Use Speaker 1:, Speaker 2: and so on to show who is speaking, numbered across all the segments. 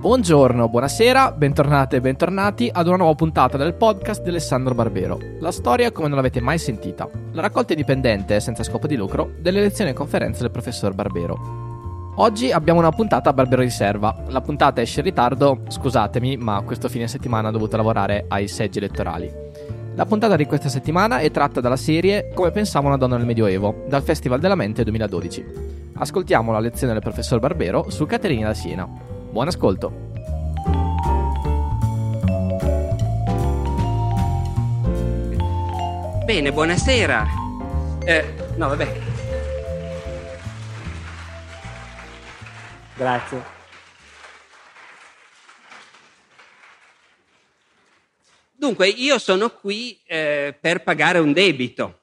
Speaker 1: Buongiorno, buonasera, bentornate e bentornati ad una nuova puntata del podcast di Alessandro Barbero. La storia come non l'avete mai sentita. La raccolta indipendente, senza scopo di lucro, delle lezioni e conferenze del professor Barbero. Oggi abbiamo una puntata a Barbero Riserva. La puntata esce in ritardo, scusatemi, ma questo fine settimana ho dovuto lavorare ai seggi elettorali. La puntata di questa settimana è tratta dalla serie Come pensava una donna nel Medioevo, dal Festival della Mente 2012. Ascoltiamo la lezione del professor Barbero su Caterina da Siena. Buon ascolto.
Speaker 2: Bene, buonasera. Eh, no, vabbè. Grazie. Dunque, io sono qui eh, per pagare un debito.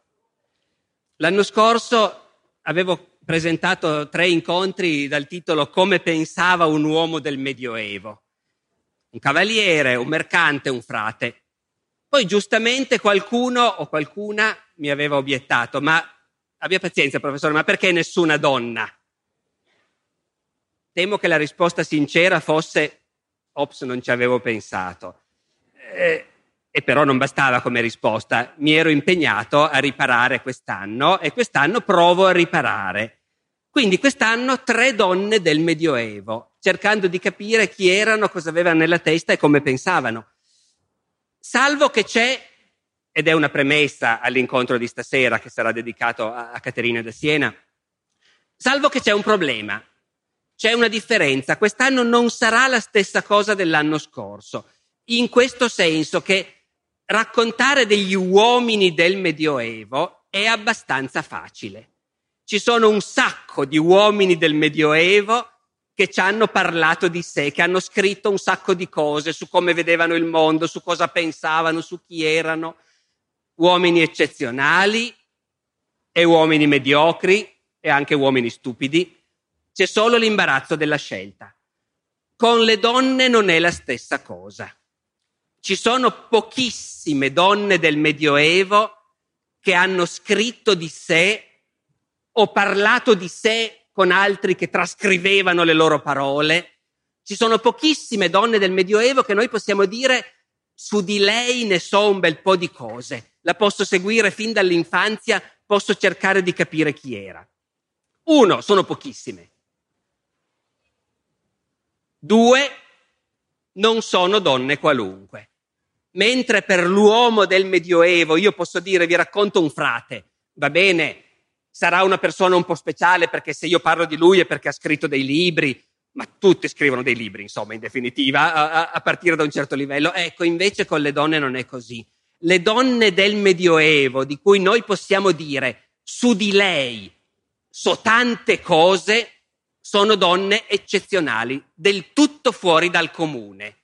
Speaker 2: L'anno scorso avevo presentato tre incontri dal titolo Come pensava un uomo del Medioevo. Un cavaliere, un mercante, un frate. Poi giustamente qualcuno o qualcuna mi aveva obiettato, ma abbia pazienza professore, ma perché nessuna donna? Temo che la risposta sincera fosse, ops, non ci avevo pensato. Eh, e però non bastava come risposta, mi ero impegnato a riparare quest'anno e quest'anno provo a riparare. Quindi quest'anno tre donne del Medioevo, cercando di capire chi erano, cosa avevano nella testa e come pensavano. Salvo che c'è, ed è una premessa all'incontro di stasera che sarà dedicato a, a Caterina da Siena, salvo che c'è un problema, c'è una differenza. Quest'anno non sarà la stessa cosa dell'anno scorso, in questo senso che raccontare degli uomini del Medioevo è abbastanza facile ci sono un sacco di uomini del Medioevo che ci hanno parlato di sé, che hanno scritto un sacco di cose su come vedevano il mondo, su cosa pensavano, su chi erano. Uomini eccezionali e uomini mediocri e anche uomini stupidi. C'è solo l'imbarazzo della scelta. Con le donne non è la stessa cosa. Ci sono pochissime donne del Medioevo che hanno scritto di sé o parlato di sé con altri che trascrivevano le loro parole. Ci sono pochissime donne del Medioevo che noi possiamo dire su di lei ne so un bel po' di cose. La posso seguire fin dall'infanzia, posso cercare di capire chi era. Uno, sono pochissime. Due, non sono donne qualunque. Mentre per l'uomo del Medioevo io posso dire vi racconto un frate, va bene, sarà una persona un po' speciale perché se io parlo di lui è perché ha scritto dei libri, ma tutti scrivono dei libri, insomma, in definitiva, a, a partire da un certo livello. Ecco, invece con le donne non è così. Le donne del Medioevo, di cui noi possiamo dire su di lei so tante cose, sono donne eccezionali, del tutto fuori dal comune.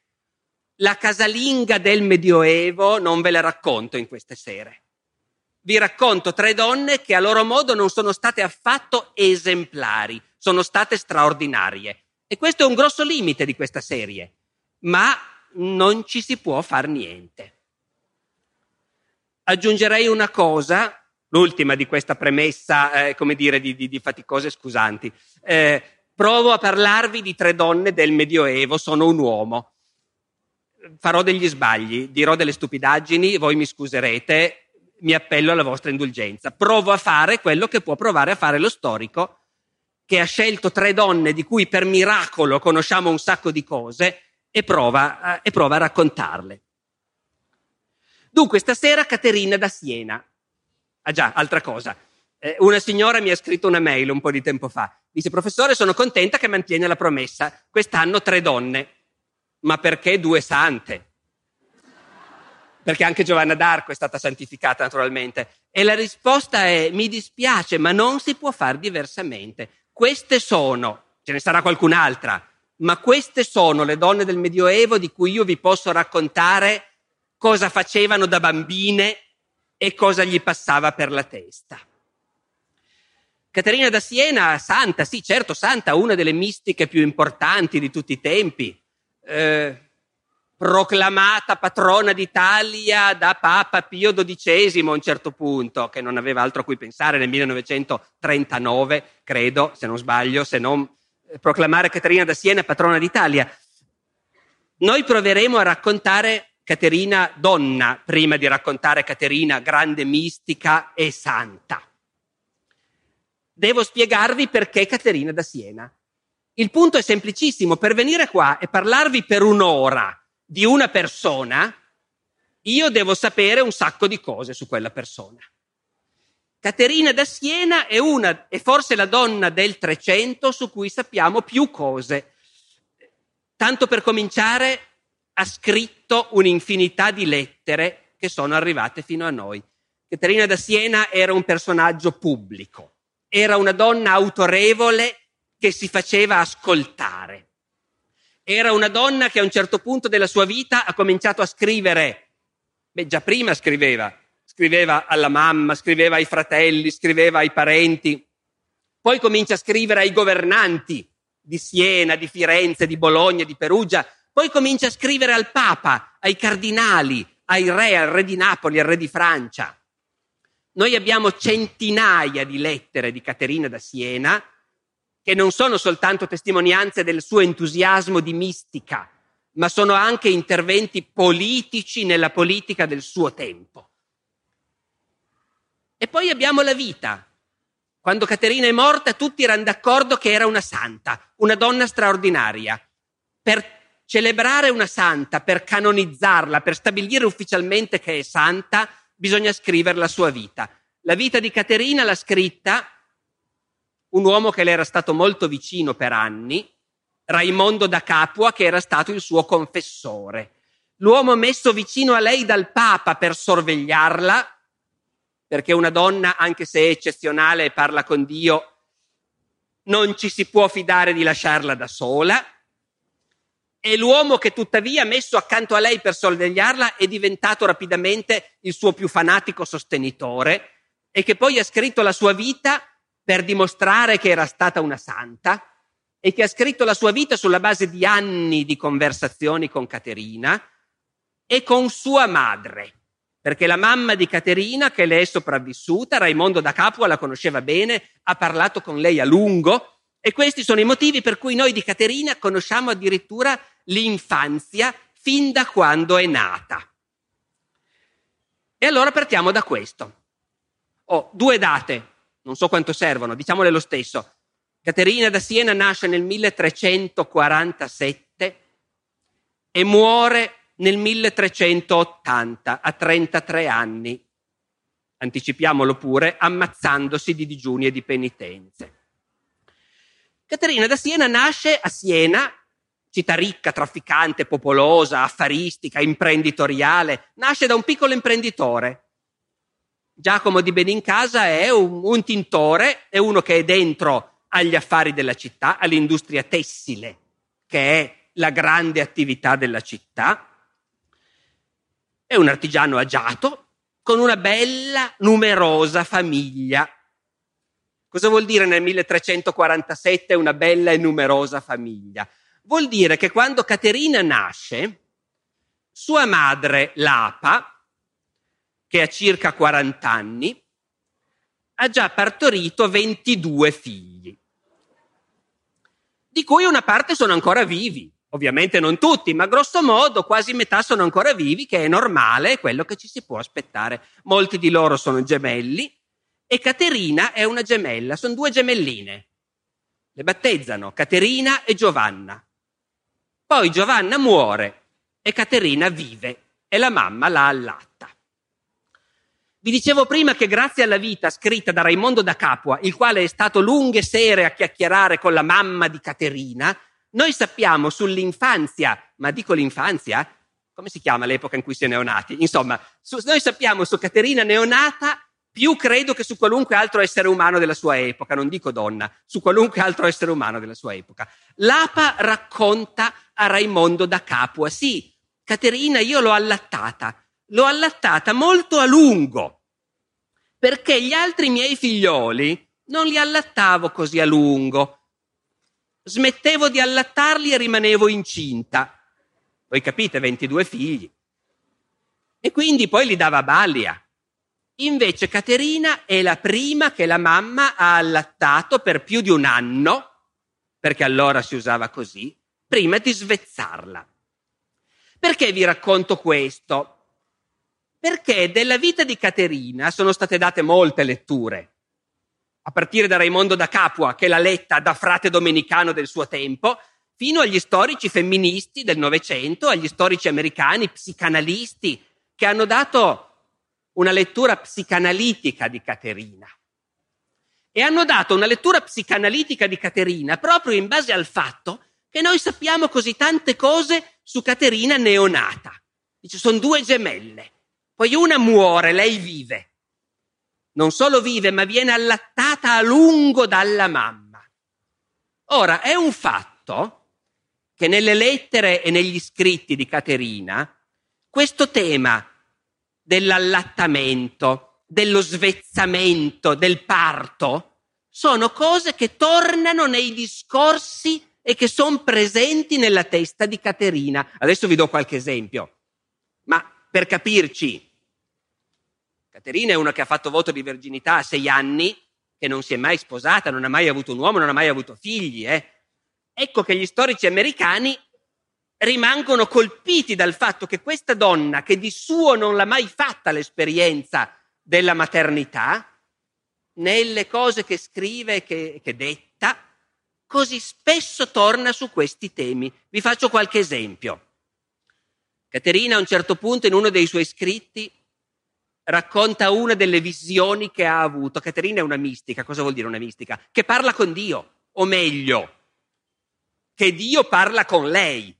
Speaker 2: La casalinga del Medioevo non ve la racconto in queste sere vi racconto tre donne che a loro modo non sono state affatto esemplari, sono state straordinarie. E questo è un grosso limite di questa serie, ma non ci si può far niente. Aggiungerei una cosa, l'ultima di questa premessa, eh, come dire, di, di, di faticose scusanti. Eh, provo a parlarvi di tre donne del Medioevo, sono un uomo. Farò degli sbagli, dirò delle stupidaggini, voi mi scuserete, mi appello alla vostra indulgenza. Provo a fare quello che può provare a fare lo storico, che ha scelto tre donne di cui per miracolo conosciamo un sacco di cose e prova, eh, e prova a raccontarle. Dunque, stasera Caterina da Siena. Ah già, altra cosa. Eh, una signora mi ha scritto una mail un po' di tempo fa. Dice, professore, sono contenta che mantiene la promessa. Quest'anno tre donne. Ma perché due sante? perché anche Giovanna d'Arco è stata santificata naturalmente. E la risposta è mi dispiace, ma non si può fare diversamente. Queste sono, ce ne sarà qualcun'altra, ma queste sono le donne del Medioevo di cui io vi posso raccontare cosa facevano da bambine e cosa gli passava per la testa. Caterina da Siena, santa, sì, certo, santa, una delle mistiche più importanti di tutti i tempi. Eh, proclamata patrona d'Italia da Papa Pio XII a un certo punto, che non aveva altro a cui pensare nel 1939, credo, se non sbaglio, se non eh, proclamare Caterina da Siena patrona d'Italia. Noi proveremo a raccontare Caterina donna prima di raccontare Caterina grande mistica e santa. Devo spiegarvi perché Caterina da Siena. Il punto è semplicissimo, per venire qua e parlarvi per un'ora di una persona, io devo sapere un sacco di cose su quella persona. Caterina da Siena è una, è forse la donna del Trecento su cui sappiamo più cose. Tanto per cominciare, ha scritto un'infinità di lettere che sono arrivate fino a noi. Caterina da Siena era un personaggio pubblico, era una donna autorevole che si faceva ascoltare. Era una donna che a un certo punto della sua vita ha cominciato a scrivere, beh già prima scriveva, scriveva alla mamma, scriveva ai fratelli, scriveva ai parenti, poi comincia a scrivere ai governanti di Siena, di Firenze, di Bologna, di Perugia, poi comincia a scrivere al Papa, ai cardinali, ai re, al re di Napoli, al re di Francia. Noi abbiamo centinaia di lettere di Caterina da Siena che non sono soltanto testimonianze del suo entusiasmo di mistica, ma sono anche interventi politici nella politica del suo tempo. E poi abbiamo la vita. Quando Caterina è morta tutti erano d'accordo che era una santa, una donna straordinaria. Per celebrare una santa, per canonizzarla, per stabilire ufficialmente che è santa, bisogna scrivere la sua vita. La vita di Caterina l'ha scritta un uomo che le era stato molto vicino per anni, Raimondo da Capua, che era stato il suo confessore. L'uomo messo vicino a lei dal Papa per sorvegliarla, perché una donna, anche se è eccezionale e parla con Dio, non ci si può fidare di lasciarla da sola. E l'uomo che tuttavia, messo accanto a lei per sorvegliarla, è diventato rapidamente il suo più fanatico sostenitore e che poi ha scritto la sua vita per dimostrare che era stata una santa e che ha scritto la sua vita sulla base di anni di conversazioni con Caterina e con sua madre perché la mamma di Caterina, che le è sopravvissuta, Raimondo da Capua la conosceva bene, ha parlato con lei a lungo e questi sono i motivi per cui noi di Caterina conosciamo addirittura l'infanzia fin da quando è nata. E allora partiamo da questo. Ho due date, non so quanto servono, diciamole lo stesso. Caterina da Siena nasce nel 1347 e muore nel 1380, a 33 anni, anticipiamolo pure, ammazzandosi di digiuni e di penitenze. Caterina da Siena nasce a Siena, città ricca, trafficante, popolosa, affaristica, imprenditoriale, nasce da un piccolo imprenditore. Giacomo di Benincasa è un, un tintore, è uno che è dentro agli affari della città, all'industria tessile, che è la grande attività della città è un artigiano agiato con una bella, numerosa famiglia. Cosa vuol dire nel 1347 una bella e numerosa famiglia? Vuol dire che quando Caterina nasce, sua madre Lapa, che ha circa 40 anni, ha già partorito 22 figli, di cui una parte sono ancora vivi. Ovviamente non tutti, ma grosso modo quasi metà sono ancora vivi, che è normale, è quello che ci si può aspettare. Molti di loro sono gemelli e Caterina è una gemella, sono due gemelline. Le battezzano Caterina e Giovanna. Poi Giovanna muore e Caterina vive e la mamma la allatta. Vi dicevo prima che grazie alla vita scritta da Raimondo da Capua, il quale è stato lunghe sere a chiacchierare con la mamma di Caterina, noi sappiamo sull'infanzia, ma dico l'infanzia, come si chiama l'epoca in cui si è neonati? Insomma, su, noi sappiamo su Caterina neonata più credo che su qualunque altro essere umano della sua epoca, non dico donna, su qualunque altro essere umano della sua epoca. L'Apa racconta a Raimondo da Capua, sì, Caterina io l'ho allattata, l'ho allattata molto a lungo, perché gli altri miei figlioli non li allattavo così a lungo, smettevo di allattarli e rimanevo incinta. Voi capite, 22 figli. E quindi poi li dava a Balia. Invece Caterina è la prima che la mamma ha allattato per più di un anno, perché allora si usava così, prima di svezzarla. Perché vi racconto questo? Perché della vita di Caterina sono state date molte letture, a partire da Raimondo da Capua, che l'ha letta da frate domenicano del suo tempo, fino agli storici femministi del Novecento, agli storici americani, psicanalisti, che hanno dato una lettura psicanalitica di Caterina. E hanno dato una lettura psicanalitica di Caterina proprio in base al fatto che noi sappiamo così tante cose su Caterina neonata. Dice, sono due gemelle. Poi una muore, lei vive. Non solo vive, ma viene allattata a lungo dalla mamma. Ora, è un fatto che nelle lettere e negli scritti di Caterina questo tema dell'allattamento, dello svezzamento, del parto, sono cose che tornano nei discorsi e che sono presenti nella testa di Caterina. Adesso vi do qualche esempio, ma per capirci, Caterina è una che ha fatto voto di verginità a sei anni, che non si è mai sposata, non ha mai avuto un uomo, non ha mai avuto figli. Eh. Ecco che gli storici americani rimangono colpiti dal fatto che questa donna, che di suo non l'ha mai fatta l'esperienza della maternità, nelle cose che scrive e che, che detta, così spesso torna su questi temi. Vi faccio qualche esempio. Caterina a un certo punto in uno dei suoi scritti racconta una delle visioni che ha avuto. Caterina è una mistica, cosa vuol dire una mistica? Che parla con Dio, o meglio, che Dio parla con lei,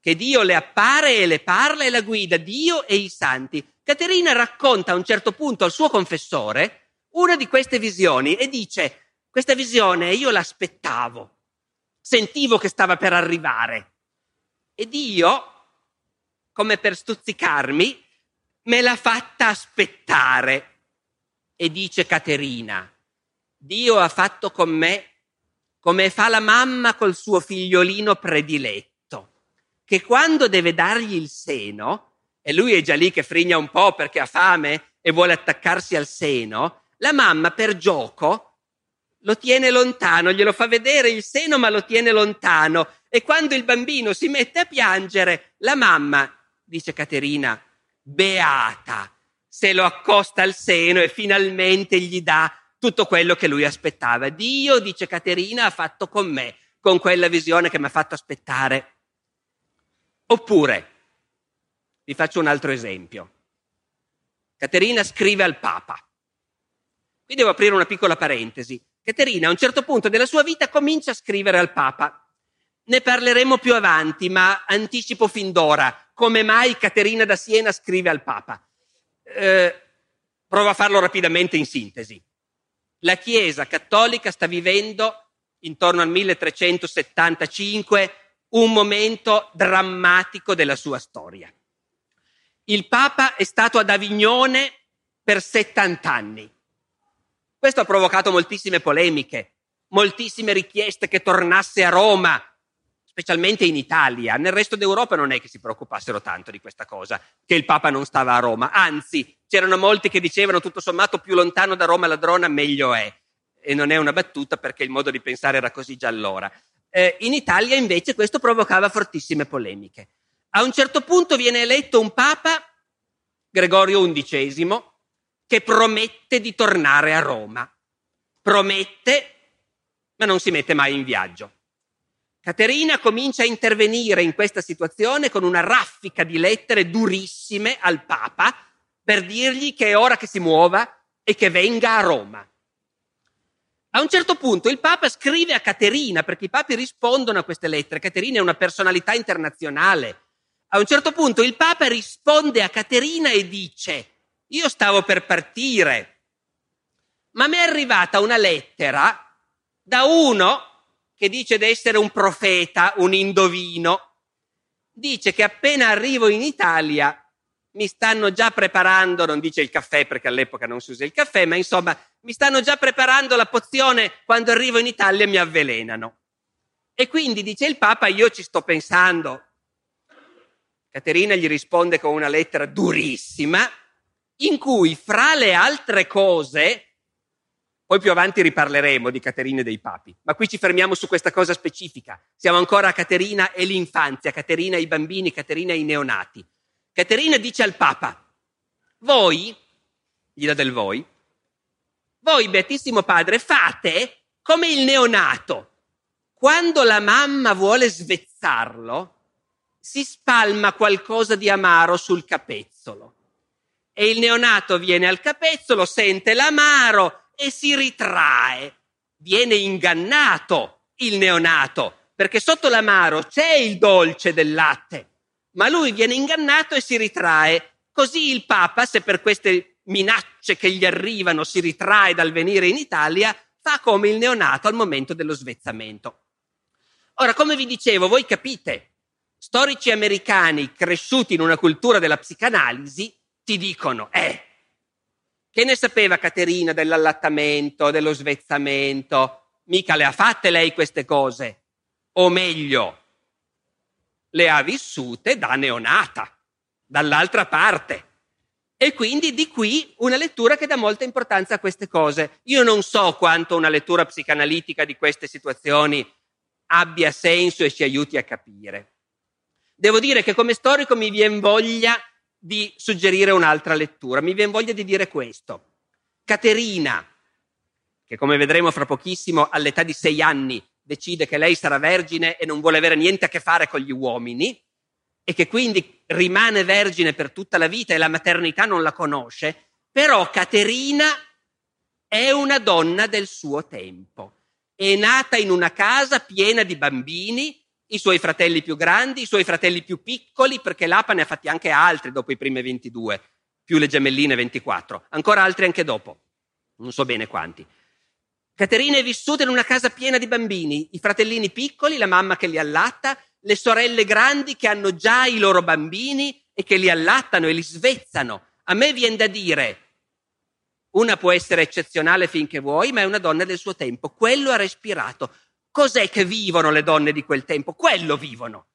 Speaker 2: che Dio le appare e le parla e la guida, Dio e i santi. Caterina racconta a un certo punto al suo confessore una di queste visioni e dice, questa visione io l'aspettavo, sentivo che stava per arrivare e Dio come per stuzzicarmi, me l'ha fatta aspettare. E dice Caterina, Dio ha fatto con me come fa la mamma col suo figliolino prediletto, che quando deve dargli il seno, e lui è già lì che frigna un po' perché ha fame e vuole attaccarsi al seno, la mamma per gioco lo tiene lontano, glielo fa vedere il seno ma lo tiene lontano e quando il bambino si mette a piangere, la mamma dice Caterina, beata, se lo accosta al seno e finalmente gli dà tutto quello che lui aspettava. Dio, dice Caterina, ha fatto con me, con quella visione che mi ha fatto aspettare. Oppure, vi faccio un altro esempio. Caterina scrive al Papa. Qui devo aprire una piccola parentesi. Caterina a un certo punto della sua vita comincia a scrivere al Papa. Ne parleremo più avanti, ma anticipo fin d'ora come mai Caterina da Siena scrive al Papa. Eh, provo a farlo rapidamente in sintesi. La Chiesa cattolica sta vivendo intorno al 1375 un momento drammatico della sua storia. Il Papa è stato ad Avignone per 70 anni. Questo ha provocato moltissime polemiche, moltissime richieste che tornasse a Roma, specialmente in Italia. Nel resto d'Europa non è che si preoccupassero tanto di questa cosa, che il Papa non stava a Roma. Anzi, c'erano molti che dicevano tutto sommato più lontano da Roma ladrona meglio è. E non è una battuta perché il modo di pensare era così già allora. Eh, in Italia invece questo provocava fortissime polemiche. A un certo punto viene eletto un Papa, Gregorio XI, che promette di tornare a Roma. Promette, ma non si mette mai in viaggio. Caterina comincia a intervenire in questa situazione con una raffica di lettere durissime al Papa per dirgli che è ora che si muova e che venga a Roma. A un certo punto il Papa scrive a Caterina, perché i papi rispondono a queste lettere. Caterina è una personalità internazionale. A un certo punto il Papa risponde a Caterina e dice, io stavo per partire, ma mi è arrivata una lettera da uno che dice di essere un profeta, un indovino, dice che appena arrivo in Italia mi stanno già preparando, non dice il caffè perché all'epoca non si usa il caffè, ma insomma mi stanno già preparando la pozione, quando arrivo in Italia mi avvelenano. E quindi dice il Papa, io ci sto pensando. Caterina gli risponde con una lettera durissima, in cui fra le altre cose Poi più avanti riparleremo di Caterina e dei papi, ma qui ci fermiamo su questa cosa specifica. Siamo ancora a Caterina e l'infanzia, Caterina e i bambini, Caterina e i neonati. Caterina dice al Papa, voi, gli dà del voi, voi, Beatissimo Padre, fate come il neonato. Quando la mamma vuole svezzarlo, si spalma qualcosa di amaro sul capezzolo. E il neonato viene al capezzolo, sente l'amaro e si ritrae. Viene ingannato il neonato, perché sotto l'amaro c'è il dolce del latte, ma lui viene ingannato e si ritrae. Così il Papa, se per queste minacce che gli arrivano si ritrae dal venire in Italia, fa come il neonato al momento dello svezzamento. Ora, come vi dicevo, voi capite, storici americani cresciuti in una cultura della psicanalisi ti dicono, eh, che ne sapeva Caterina dell'allattamento, dello svezzamento? Mica le ha fatte lei queste cose. O meglio, le ha vissute da neonata, dall'altra parte. E quindi di qui una lettura che dà molta importanza a queste cose. Io non so quanto una lettura psicanalitica di queste situazioni abbia senso e ci aiuti a capire. Devo dire che come storico mi viene voglia di suggerire un'altra lettura. Mi viene voglia di dire questo. Caterina, che come vedremo fra pochissimo all'età di sei anni decide che lei sarà vergine e non vuole avere niente a che fare con gli uomini e che quindi rimane vergine per tutta la vita e la maternità non la conosce, però Caterina è una donna del suo tempo. È nata in una casa piena di bambini i suoi fratelli più grandi, i suoi fratelli più piccoli, perché l'APA ne ha fatti anche altri dopo i primi 22, più le gemelline 24, ancora altri anche dopo, non so bene quanti. Caterina è vissuta in una casa piena di bambini, i fratellini piccoli, la mamma che li allatta, le sorelle grandi che hanno già i loro bambini e che li allattano e li svezzano. A me viene da dire, una può essere eccezionale finché vuoi, ma è una donna del suo tempo. Quello ha respirato. Cos'è che vivono le donne di quel tempo? Quello vivono.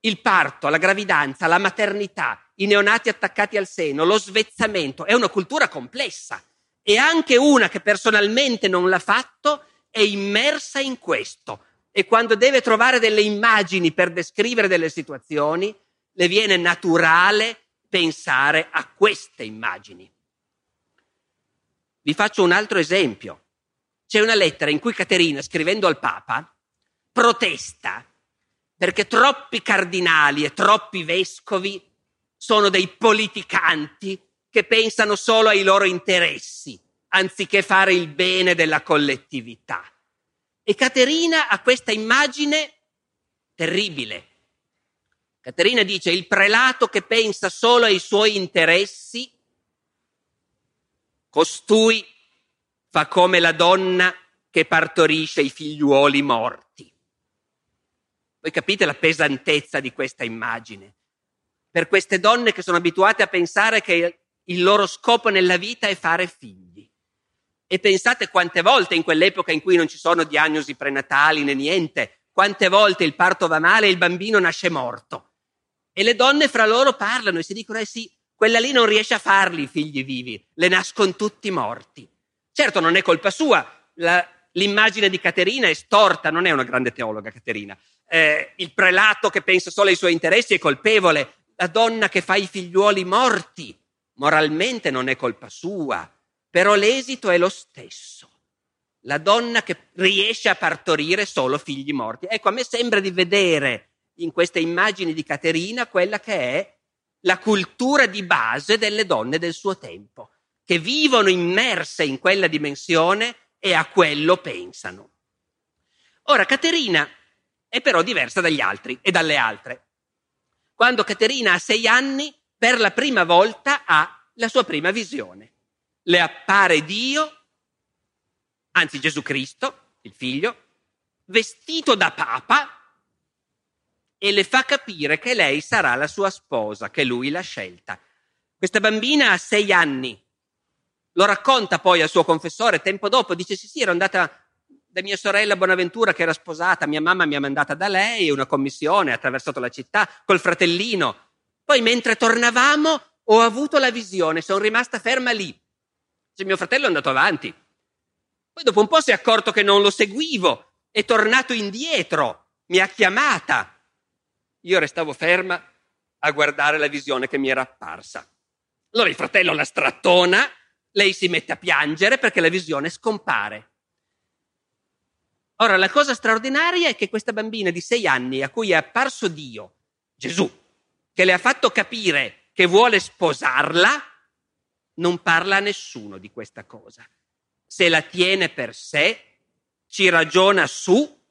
Speaker 2: Il parto, la gravidanza, la maternità, i neonati attaccati al seno, lo svezzamento. È una cultura complessa e anche una che personalmente non l'ha fatto è immersa in questo. E quando deve trovare delle immagini per descrivere delle situazioni, le viene naturale pensare a queste immagini. Vi faccio un altro esempio c'è una lettera in cui Caterina, scrivendo al Papa, protesta perché troppi cardinali e troppi vescovi sono dei politicanti che pensano solo ai loro interessi, anziché fare il bene della collettività. E Caterina ha questa immagine terribile. Caterina dice il prelato che pensa solo ai suoi interessi, costui fa come la donna che partorisce i figliuoli morti. Voi capite la pesantezza di questa immagine? Per queste donne che sono abituate a pensare che il loro scopo nella vita è fare figli. E pensate quante volte in quell'epoca in cui non ci sono diagnosi prenatali né niente, quante volte il parto va male e il bambino nasce morto. E le donne fra loro parlano e si dicono, eh sì, quella lì non riesce a farli i figli vivi, le nascono tutti morti. Certo, non è colpa sua, la, l'immagine di Caterina è storta, non è una grande teologa Caterina. Eh, il prelato che pensa solo ai suoi interessi è colpevole, la donna che fa i figliuoli morti, moralmente non è colpa sua, però l'esito è lo stesso. La donna che riesce a partorire solo figli morti. Ecco, a me sembra di vedere in queste immagini di Caterina quella che è la cultura di base delle donne del suo tempo che vivono immerse in quella dimensione e a quello pensano. Ora, Caterina è però diversa dagli altri e dalle altre. Quando Caterina ha sei anni, per la prima volta ha la sua prima visione. Le appare Dio, anzi Gesù Cristo, il figlio, vestito da papa e le fa capire che lei sarà la sua sposa, che lui l'ha scelta. Questa bambina ha sei anni, lo racconta poi al suo confessore tempo dopo, dice sì sì, ero andata da mia sorella Bonaventura che era sposata, mia mamma mi ha mandata da lei, una commissione, ha attraversato la città col fratellino. Poi mentre tornavamo ho avuto la visione, sono rimasta ferma lì. Cioè, mio fratello è andato avanti. Poi dopo un po' si è accorto che non lo seguivo, è tornato indietro, mi ha chiamata. Io restavo ferma a guardare la visione che mi era apparsa. Allora il fratello la strattona, lei si mette a piangere perché la visione scompare. Ora, la cosa straordinaria è che questa bambina di sei anni a cui è apparso Dio, Gesù, che le ha fatto capire che vuole sposarla, non parla a nessuno di questa cosa. Se la tiene per sé, ci ragiona su,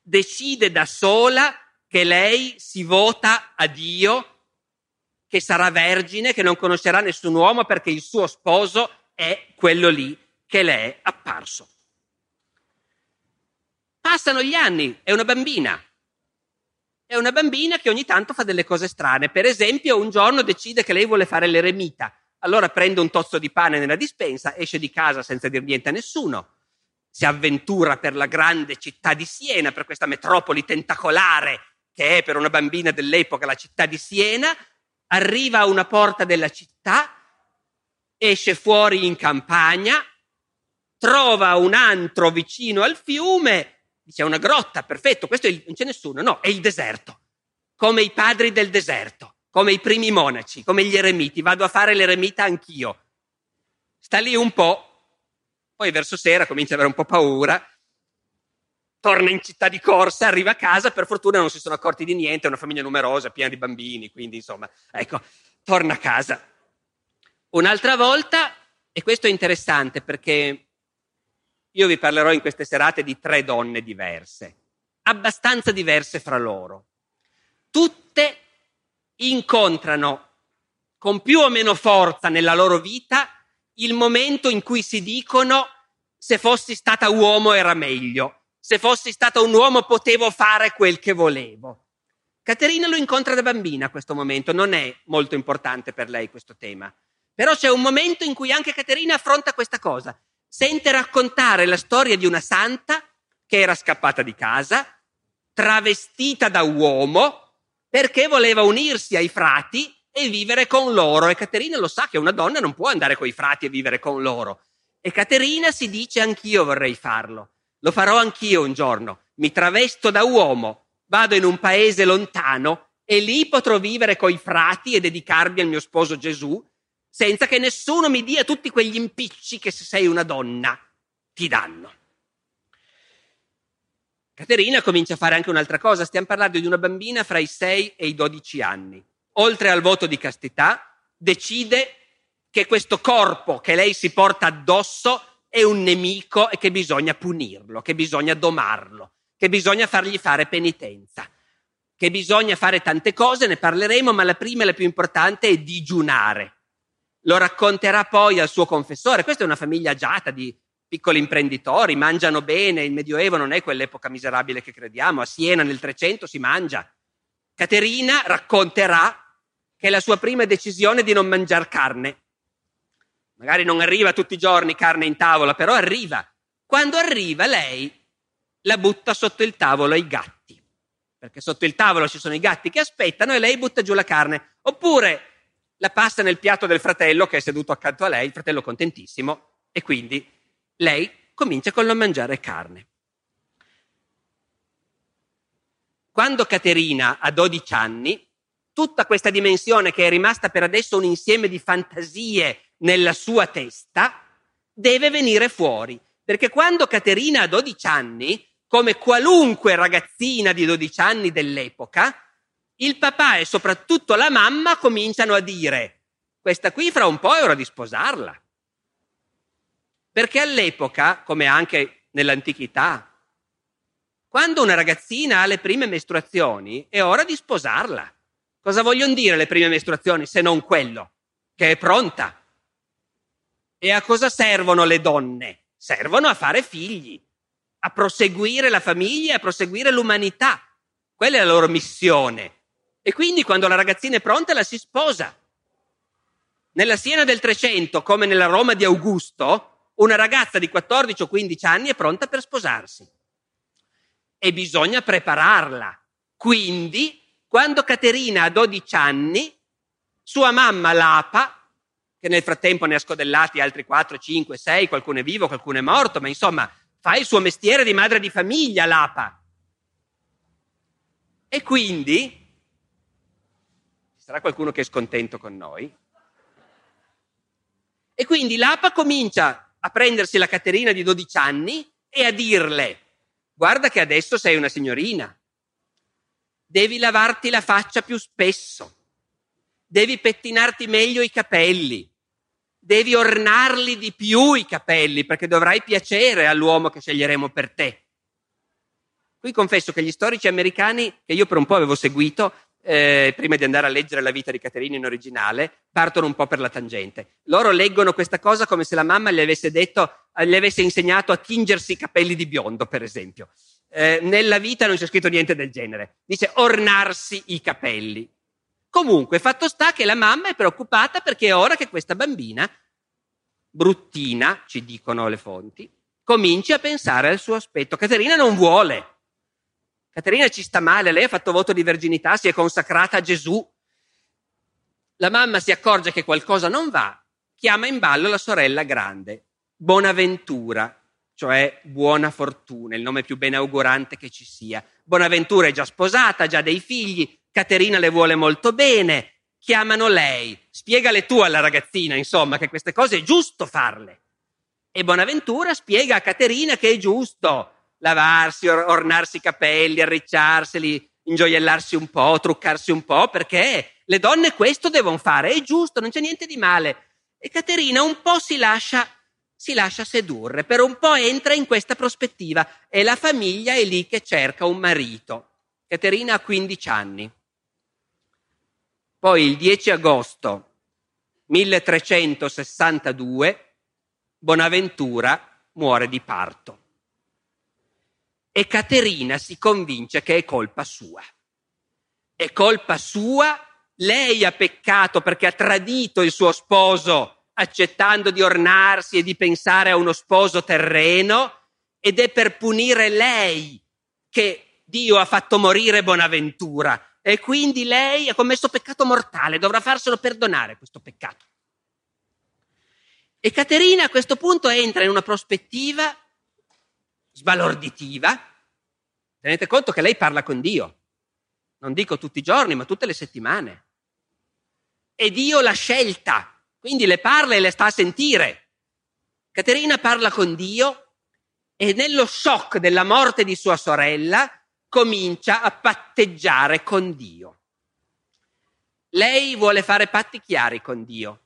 Speaker 2: decide da sola che lei si vota a Dio, che sarà vergine, che non conoscerà nessun uomo perché il suo sposo è quello lì che le è apparso. Passano gli anni, è una bambina. È una bambina che ogni tanto fa delle cose strane. Per esempio, un giorno decide che lei vuole fare l'eremita. Allora prende un tozzo di pane nella dispensa, esce di casa senza dir niente a nessuno, si avventura per la grande città di Siena, per questa metropoli tentacolare che è per una bambina dell'epoca la città di Siena, arriva a una porta della città, esce fuori in campagna, trova un antro vicino al fiume, dice una grotta, perfetto, questo il, non c'è nessuno, no, è il deserto, come i padri del deserto, come i primi monaci, come gli eremiti, vado a fare l'eremita anch'io. Sta lì un po', poi verso sera comincia ad avere un po' paura, torna in città di corsa, arriva a casa, per fortuna non si sono accorti di niente, è una famiglia numerosa, piena di bambini, quindi insomma, ecco, torna a casa. Un'altra volta, e questo è interessante perché io vi parlerò in queste serate di tre donne diverse, abbastanza diverse fra loro. Tutte incontrano con più o meno forza nella loro vita il momento in cui si dicono se fossi stata uomo era meglio se fossi stata un uomo potevo fare quel che volevo. Caterina lo incontra da bambina a questo momento, non è molto importante per lei questo tema. Però c'è un momento in cui anche Caterina affronta questa cosa. Sente raccontare la storia di una santa che era scappata di casa, travestita da uomo, perché voleva unirsi ai frati e vivere con loro. E Caterina lo sa che una donna non può andare con i frati e vivere con loro. E Caterina si dice anch'io vorrei farlo. Lo farò anch'io un giorno. Mi travesto da uomo, vado in un paese lontano e lì potrò vivere coi frati e dedicarmi al mio sposo Gesù, senza che nessuno mi dia tutti quegli impicci che se sei una donna ti danno. Caterina comincia a fare anche un'altra cosa, stiamo parlando di una bambina fra i 6 e i 12 anni. Oltre al voto di castità, decide che questo corpo che lei si porta addosso è un nemico e che bisogna punirlo, che bisogna domarlo, che bisogna fargli fare penitenza, che bisogna fare tante cose, ne parleremo, ma la prima e la più importante è digiunare. Lo racconterà poi al suo confessore. Questa è una famiglia agiata di piccoli imprenditori, mangiano bene, il Medioevo non è quell'epoca miserabile che crediamo, a Siena nel 300 si mangia. Caterina racconterà che la sua prima decisione è di non mangiare carne Magari non arriva tutti i giorni carne in tavola, però arriva. Quando arriva lei la butta sotto il tavolo ai gatti, perché sotto il tavolo ci sono i gatti che aspettano e lei butta giù la carne. Oppure la passa nel piatto del fratello che è seduto accanto a lei, il fratello contentissimo, e quindi lei comincia con non mangiare carne. Quando Caterina ha 12 anni, tutta questa dimensione che è rimasta per adesso un insieme di fantasie nella sua testa deve venire fuori. Perché quando Caterina ha 12 anni, come qualunque ragazzina di 12 anni dell'epoca, il papà e soprattutto la mamma cominciano a dire questa qui fra un po' è ora di sposarla. Perché all'epoca, come anche nell'antichità, quando una ragazzina ha le prime mestruazioni è ora di sposarla. Cosa vogliono dire le prime mestruazioni se non quello? Che è pronta, e a cosa servono le donne? Servono a fare figli, a proseguire la famiglia, a proseguire l'umanità. Quella è la loro missione. E quindi quando la ragazzina è pronta la si sposa. Nella Siena del 300, come nella Roma di Augusto, una ragazza di 14 o 15 anni è pronta per sposarsi. E bisogna prepararla. Quindi, quando Caterina ha 12 anni, sua mamma Lapa che nel frattempo ne ha scodellati altri 4, 5, 6, qualcuno è vivo, qualcuno è morto, ma insomma fa il suo mestiere di madre di famiglia l'APA. E quindi, sarà qualcuno che è scontento con noi, e quindi l'APA comincia a prendersi la Caterina di 12 anni e a dirle, guarda che adesso sei una signorina, devi lavarti la faccia più spesso, devi pettinarti meglio i capelli, devi ornarli di più i capelli perché dovrai piacere all'uomo che sceglieremo per te. Qui confesso che gli storici americani, che io per un po' avevo seguito, eh, prima di andare a leggere la vita di Caterina in originale, partono un po' per la tangente. Loro leggono questa cosa come se la mamma gli avesse detto, gli avesse insegnato a tingersi i capelli di biondo, per esempio. Eh, nella vita non c'è scritto niente del genere. Dice ornarsi i capelli. Comunque, fatto sta che la mamma è preoccupata perché è ora che questa bambina, bruttina, ci dicono le fonti, cominci a pensare al suo aspetto. Caterina non vuole. Caterina ci sta male, lei ha fatto voto di verginità, si è consacrata a Gesù. La mamma si accorge che qualcosa non va, chiama in ballo la sorella grande, Bonaventura, cioè buona fortuna, il nome più benaugurante che ci sia. Bonaventura è già sposata, ha già dei figli, Caterina le vuole molto bene, chiamano lei, spiegale tu alla ragazzina, insomma, che queste cose è giusto farle. E Bonaventura spiega a Caterina che è giusto lavarsi, or- ornarsi i capelli, arricciarseli, ingioiellarsi un po', truccarsi un po', perché le donne questo devono fare, è giusto, non c'è niente di male. E Caterina un po' si lascia si lascia sedurre, per un po' entra in questa prospettiva e la famiglia è lì che cerca un marito. Caterina ha 15 anni. Poi il 10 agosto 1362 Bonaventura muore di parto. E Caterina si convince che è colpa sua. È colpa sua, lei ha peccato perché ha tradito il suo sposo accettando di ornarsi e di pensare a uno sposo terreno ed è per punire lei che Dio ha fatto morire Bonaventura e quindi lei ha commesso peccato mortale, dovrà farselo perdonare questo peccato. E Caterina a questo punto entra in una prospettiva sbalorditiva. Tenete conto che lei parla con Dio, non dico tutti i giorni, ma tutte le settimane. E Dio l'ha scelta quindi le parla e le sta a sentire. Caterina parla con Dio e nello shock della morte di sua sorella comincia a patteggiare con Dio. Lei vuole fare patti chiari con Dio.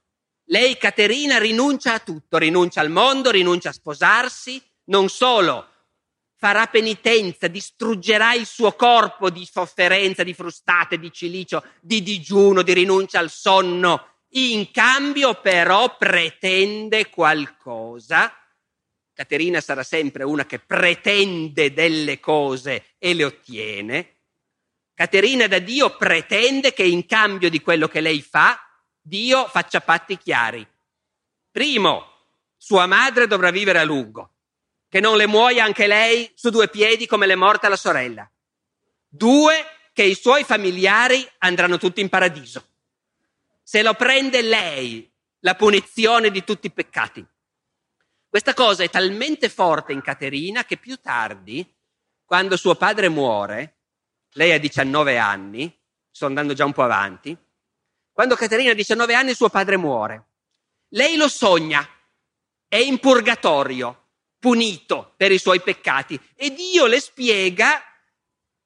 Speaker 2: Lei, Caterina, rinuncia a tutto, rinuncia al mondo, rinuncia a sposarsi, non solo farà penitenza, distruggerà il suo corpo di sofferenza, di frustate, di cilicio, di digiuno, di rinuncia al sonno, in cambio però pretende qualcosa. Caterina sarà sempre una che pretende delle cose e le ottiene. Caterina da Dio pretende che in cambio di quello che lei fa, Dio faccia patti chiari. Primo, sua madre dovrà vivere a lungo, che non le muoia anche lei su due piedi come le è morta la sorella. Due, che i suoi familiari andranno tutti in paradiso se lo prende lei la punizione di tutti i peccati. Questa cosa è talmente forte in Caterina che più tardi, quando suo padre muore, lei ha 19 anni, sto andando già un po' avanti, quando Caterina ha 19 anni suo padre muore, lei lo sogna, è in purgatorio, punito per i suoi peccati e Dio le spiega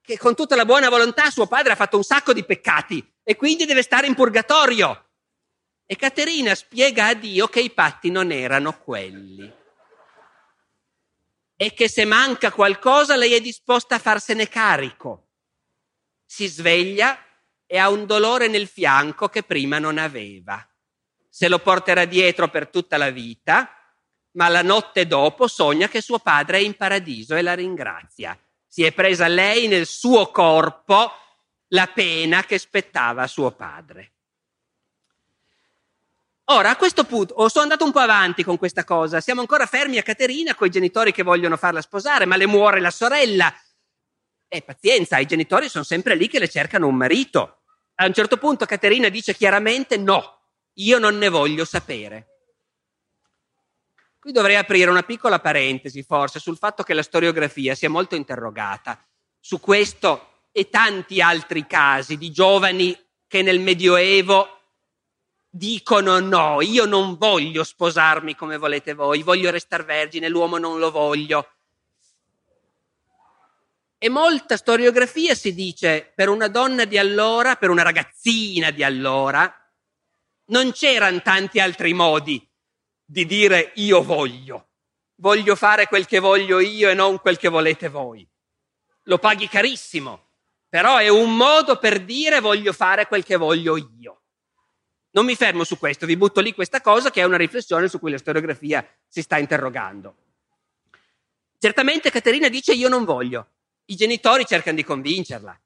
Speaker 2: che con tutta la buona volontà suo padre ha fatto un sacco di peccati e quindi deve stare in purgatorio. E Caterina spiega a Dio che i patti non erano quelli. E che se manca qualcosa lei è disposta a farsene carico. Si sveglia e ha un dolore nel fianco che prima non aveva. Se lo porterà dietro per tutta la vita, ma la notte dopo sogna che suo padre è in paradiso e la ringrazia. Si è presa lei nel suo corpo la pena che spettava a suo padre. Ora, a questo punto, oh, sono andato un po' avanti con questa cosa, siamo ancora fermi a Caterina con i genitori che vogliono farla sposare, ma le muore la sorella. E pazienza, i genitori sono sempre lì che le cercano un marito. A un certo punto Caterina dice chiaramente no, io non ne voglio sapere. Qui dovrei aprire una piccola parentesi, forse, sul fatto che la storiografia sia molto interrogata su questo e tanti altri casi di giovani che nel Medioevo dicono no, io non voglio sposarmi come volete voi, voglio restare vergine, l'uomo non lo voglio. E molta storiografia si dice per una donna di allora, per una ragazzina di allora, non c'erano tanti altri modi di dire io voglio, voglio fare quel che voglio io e non quel che volete voi. Lo paghi carissimo, però è un modo per dire voglio fare quel che voglio io. Non mi fermo su questo, vi butto lì questa cosa che è una riflessione su cui la storiografia si sta interrogando. Certamente Caterina dice io non voglio, i genitori cercano di convincerla.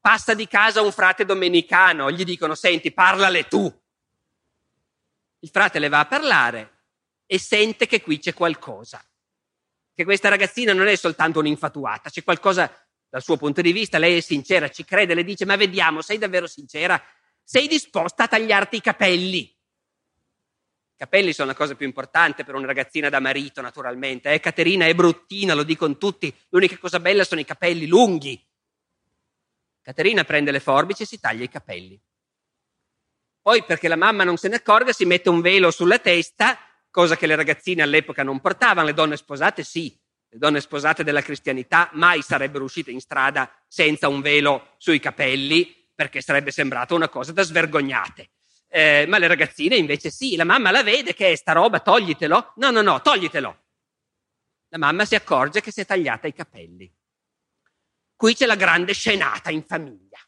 Speaker 2: Passa di casa un frate domenicano, gli dicono senti parlale tu. Il frate le va a parlare e sente che qui c'è qualcosa, che questa ragazzina non è soltanto un'infatuata, c'è qualcosa dal suo punto di vista, lei è sincera, ci crede, le dice ma vediamo, sei davvero sincera? sei disposta a tagliarti i capelli. I capelli sono la cosa più importante per una ragazzina da marito, naturalmente. Eh, Caterina è bruttina, lo dicono tutti. L'unica cosa bella sono i capelli lunghi. Caterina prende le forbici e si taglia i capelli. Poi, perché la mamma non se ne accorga, si mette un velo sulla testa, cosa che le ragazzine all'epoca non portavano, le donne sposate sì. Le donne sposate della cristianità mai sarebbero uscite in strada senza un velo sui capelli, perché sarebbe sembrato una cosa da svergognate. Eh, ma le ragazzine invece sì, la mamma la vede che è sta roba, toglitelo. No, no, no, toglitelo. La mamma si accorge che si è tagliata i capelli. Qui c'è la grande scenata in famiglia,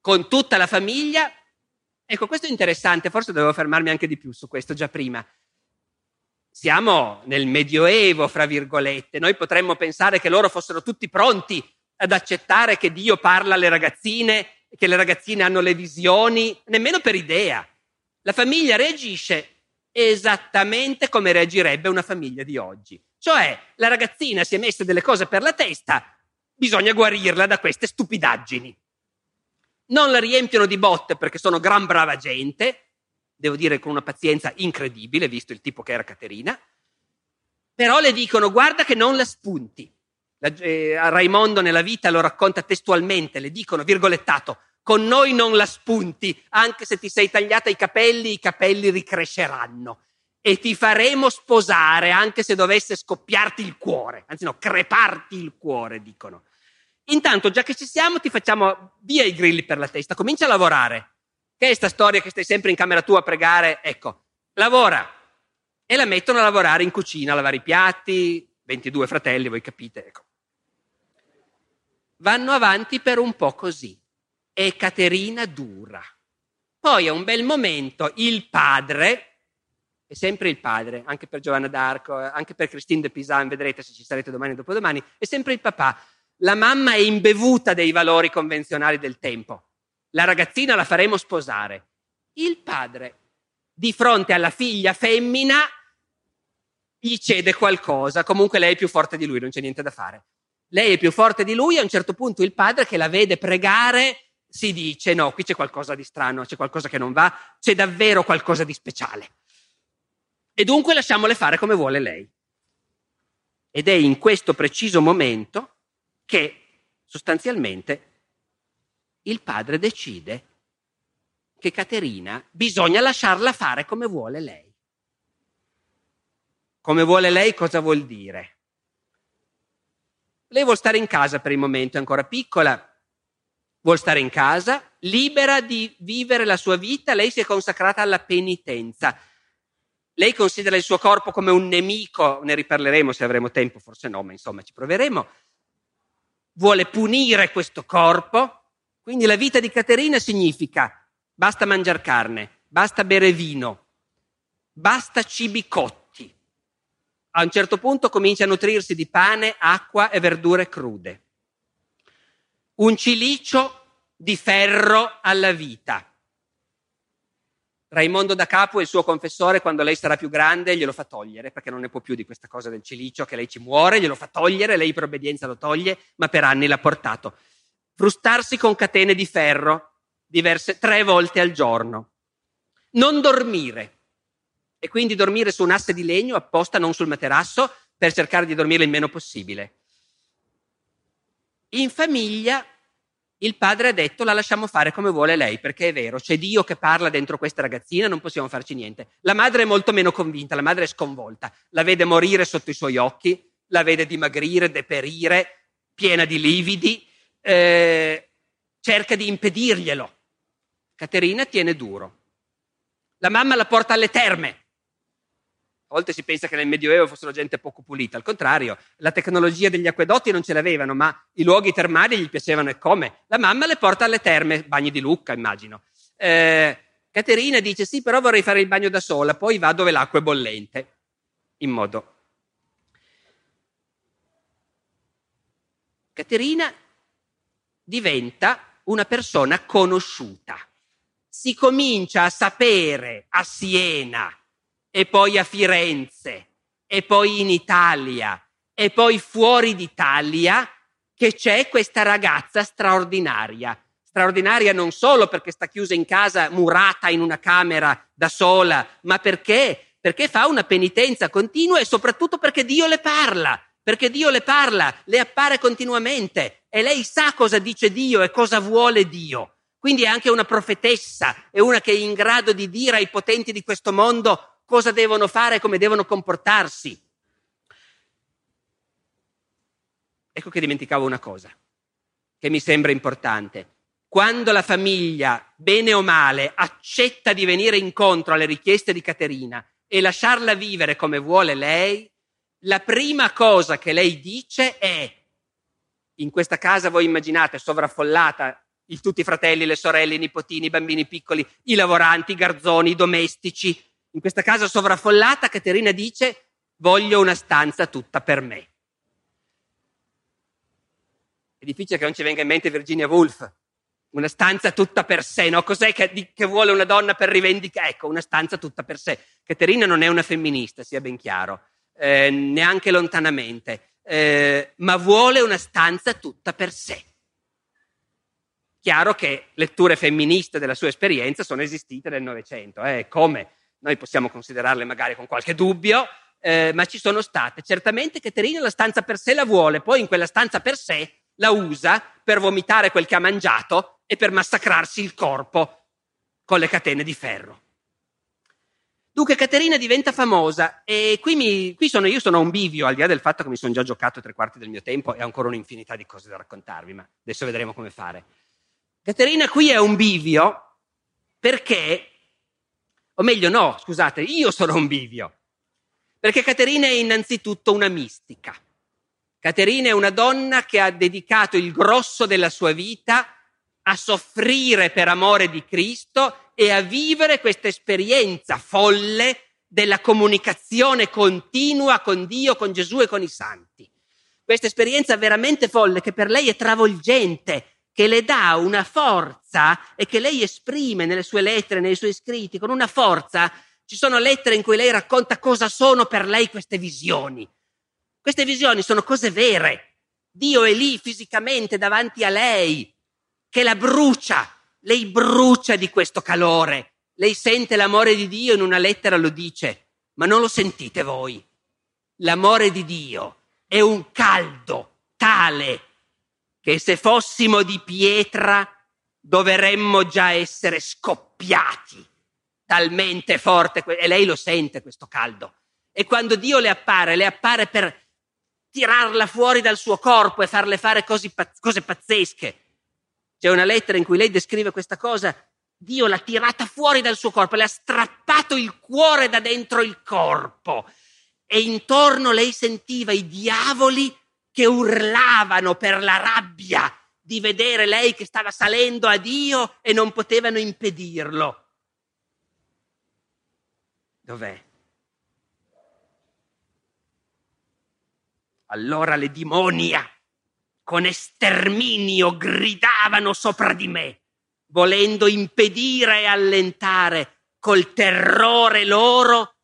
Speaker 2: con tutta la famiglia. Ecco, questo è interessante, forse dovevo fermarmi anche di più su questo già prima. Siamo nel Medioevo, fra virgolette. Noi potremmo pensare che loro fossero tutti pronti ad accettare che Dio parla alle ragazzine che le ragazzine hanno le visioni, nemmeno per idea. La famiglia reagisce esattamente come reagirebbe una famiglia di oggi. Cioè, la ragazzina si è messa delle cose per la testa, bisogna guarirla da queste stupidaggini. Non la riempiono di botte perché sono gran brava gente, devo dire con una pazienza incredibile, visto il tipo che era Caterina, però le dicono guarda che non la spunti. La, eh, Raimondo nella vita lo racconta testualmente, le dicono, virgolettato, con noi non la spunti, anche se ti sei tagliata i capelli, i capelli ricresceranno. E ti faremo sposare, anche se dovesse scoppiarti il cuore, anzi no, creparti il cuore, dicono. Intanto, già che ci siamo, ti facciamo via i grilli per la testa, comincia a lavorare. Che è sta storia che stai sempre in camera tua a pregare? Ecco, lavora. E la mettono a lavorare in cucina, a lavare i piatti, 22 fratelli, voi capite, ecco vanno avanti per un po' così. E Caterina dura. Poi a un bel momento il padre, è sempre il padre, anche per Giovanna d'Arco, anche per Christine de Pisan, vedrete se ci sarete domani o dopodomani, è sempre il papà. La mamma è imbevuta dei valori convenzionali del tempo. La ragazzina la faremo sposare. Il padre, di fronte alla figlia femmina, gli cede qualcosa. Comunque lei è più forte di lui, non c'è niente da fare lei è più forte di lui, a un certo punto il padre che la vede pregare si dice no, qui c'è qualcosa di strano, c'è qualcosa che non va, c'è davvero qualcosa di speciale. E dunque lasciamole fare come vuole lei. Ed è in questo preciso momento che sostanzialmente il padre decide che Caterina bisogna lasciarla fare come vuole lei. Come vuole lei cosa vuol dire? Lei vuole stare in casa per il momento, è ancora piccola, vuole stare in casa, libera di vivere la sua vita, lei si è consacrata alla penitenza. Lei considera il suo corpo come un nemico, ne riparleremo se avremo tempo, forse no, ma insomma ci proveremo. Vuole punire questo corpo, quindi la vita di Caterina significa basta mangiare carne, basta bere vino, basta cibi cotti a un certo punto comincia a nutrirsi di pane, acqua e verdure crude. Un cilicio di ferro alla vita. Raimondo da Capo, il suo confessore, quando lei sarà più grande, glielo fa togliere, perché non ne può più di questa cosa del cilicio, che lei ci muore, glielo fa togliere, lei per obbedienza lo toglie, ma per anni l'ha portato. Frustarsi con catene di ferro, diverse, tre volte al giorno. non dormire. E quindi dormire su un asse di legno apposta, non sul materasso, per cercare di dormire il meno possibile. In famiglia il padre ha detto la lasciamo fare come vuole lei, perché è vero, c'è Dio che parla dentro questa ragazzina, non possiamo farci niente. La madre è molto meno convinta, la madre è sconvolta, la vede morire sotto i suoi occhi, la vede dimagrire, deperire, piena di lividi, eh, cerca di impedirglielo. Caterina tiene duro. La mamma la porta alle terme. A volte si pensa che nel Medioevo fossero gente poco pulita, al contrario, la tecnologia degli acquedotti non ce l'avevano, ma i luoghi termali gli piacevano e come. La mamma le porta alle terme, bagni di Lucca, immagino. Eh, Caterina dice: Sì, però vorrei fare il bagno da sola, poi va dove l'acqua è bollente. In modo. Caterina diventa una persona conosciuta. Si comincia a sapere a Siena e poi a Firenze e poi in Italia e poi fuori d'Italia che c'è questa ragazza straordinaria. Straordinaria non solo perché sta chiusa in casa, murata in una camera da sola, ma perché? Perché fa una penitenza continua e soprattutto perché Dio le parla, perché Dio le parla, le appare continuamente e lei sa cosa dice Dio e cosa vuole Dio. Quindi è anche una profetessa, è una che è in grado di dire ai potenti di questo mondo cosa devono fare e come devono comportarsi. Ecco che dimenticavo una cosa, che mi sembra importante. Quando la famiglia, bene o male, accetta di venire incontro alle richieste di Caterina e lasciarla vivere come vuole lei, la prima cosa che lei dice è, in questa casa voi immaginate sovraffollata, tutti i fratelli, le sorelle, i nipotini, i bambini piccoli, i lavoranti, i garzoni, i domestici, in questa casa sovraffollata, Caterina dice, voglio una stanza tutta per me. È difficile che non ci venga in mente Virginia Woolf, una stanza tutta per sé, no? Cos'è che, che, vuole una donna per rivendicare? Ecco, una stanza tutta per sé. Caterina non è una femminista, sia ben chiaro, eh, neanche lontanamente, eh, ma vuole una stanza tutta per sé. Chiaro che letture femministe della sua esperienza sono esistite nel Novecento, eh, come noi possiamo considerarle magari con qualche dubbio, eh, ma ci sono state. Certamente Caterina la stanza per sé la vuole, poi in quella stanza per sé la usa per vomitare quel che ha mangiato e per massacrarsi il corpo con le catene di ferro. Dunque Caterina diventa famosa e qui, mi, qui sono, io sono a un bivio, al di là del fatto che mi sono già giocato tre quarti del mio tempo e ho ancora un'infinità di cose da raccontarvi, ma adesso vedremo come fare. Caterina qui è un bivio perché o meglio no, scusate, io sono un bivio. Perché Caterina è innanzitutto una mistica. Caterina è una donna che ha dedicato il grosso della sua vita a soffrire per amore di Cristo e a vivere questa esperienza folle della comunicazione continua con Dio, con Gesù e con i santi. Questa esperienza veramente folle che per lei è travolgente, che le dà una forza e che lei esprime nelle sue lettere, nei suoi scritti, con una forza. Ci sono lettere in cui lei racconta cosa sono per lei queste visioni. Queste visioni sono cose vere. Dio è lì fisicamente davanti a lei, che la brucia, lei brucia di questo calore. Lei sente l'amore di Dio in una lettera lo dice, ma non lo sentite voi. L'amore di Dio è un caldo tale che se fossimo di pietra dovremmo già essere scoppiati, talmente forte, e lei lo sente questo caldo. E quando Dio le appare, le appare per tirarla fuori dal suo corpo e farle fare cose, cose pazzesche. C'è una lettera in cui lei descrive questa cosa, Dio l'ha tirata fuori dal suo corpo, le ha strappato il cuore da dentro il corpo e intorno lei sentiva i diavoli che urlavano per la rabbia di vedere lei che stava salendo a Dio e non potevano impedirlo. Dov'è? Allora le dimonia con esterminio gridavano sopra di me, volendo impedire e allentare col terrore loro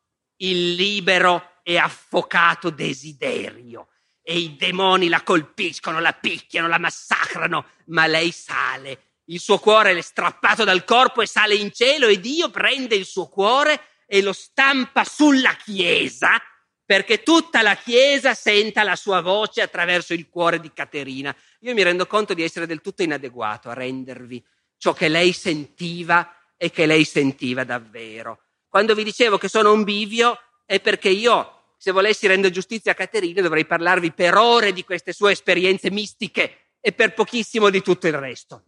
Speaker 2: il libero e affocato desiderio e i demoni la colpiscono, la picchiano, la massacrano, ma lei sale il suo cuore è strappato dal corpo e sale in cielo e Dio prende il suo cuore e lo stampa sulla Chiesa perché tutta la Chiesa senta la sua voce attraverso il cuore di Caterina. Io mi rendo conto di essere del tutto inadeguato a rendervi ciò che lei sentiva e che lei sentiva davvero. Quando vi dicevo che sono un bivio è perché io, se volessi rendere giustizia a Caterina, dovrei parlarvi per ore di queste sue esperienze mistiche e per pochissimo di tutto il resto.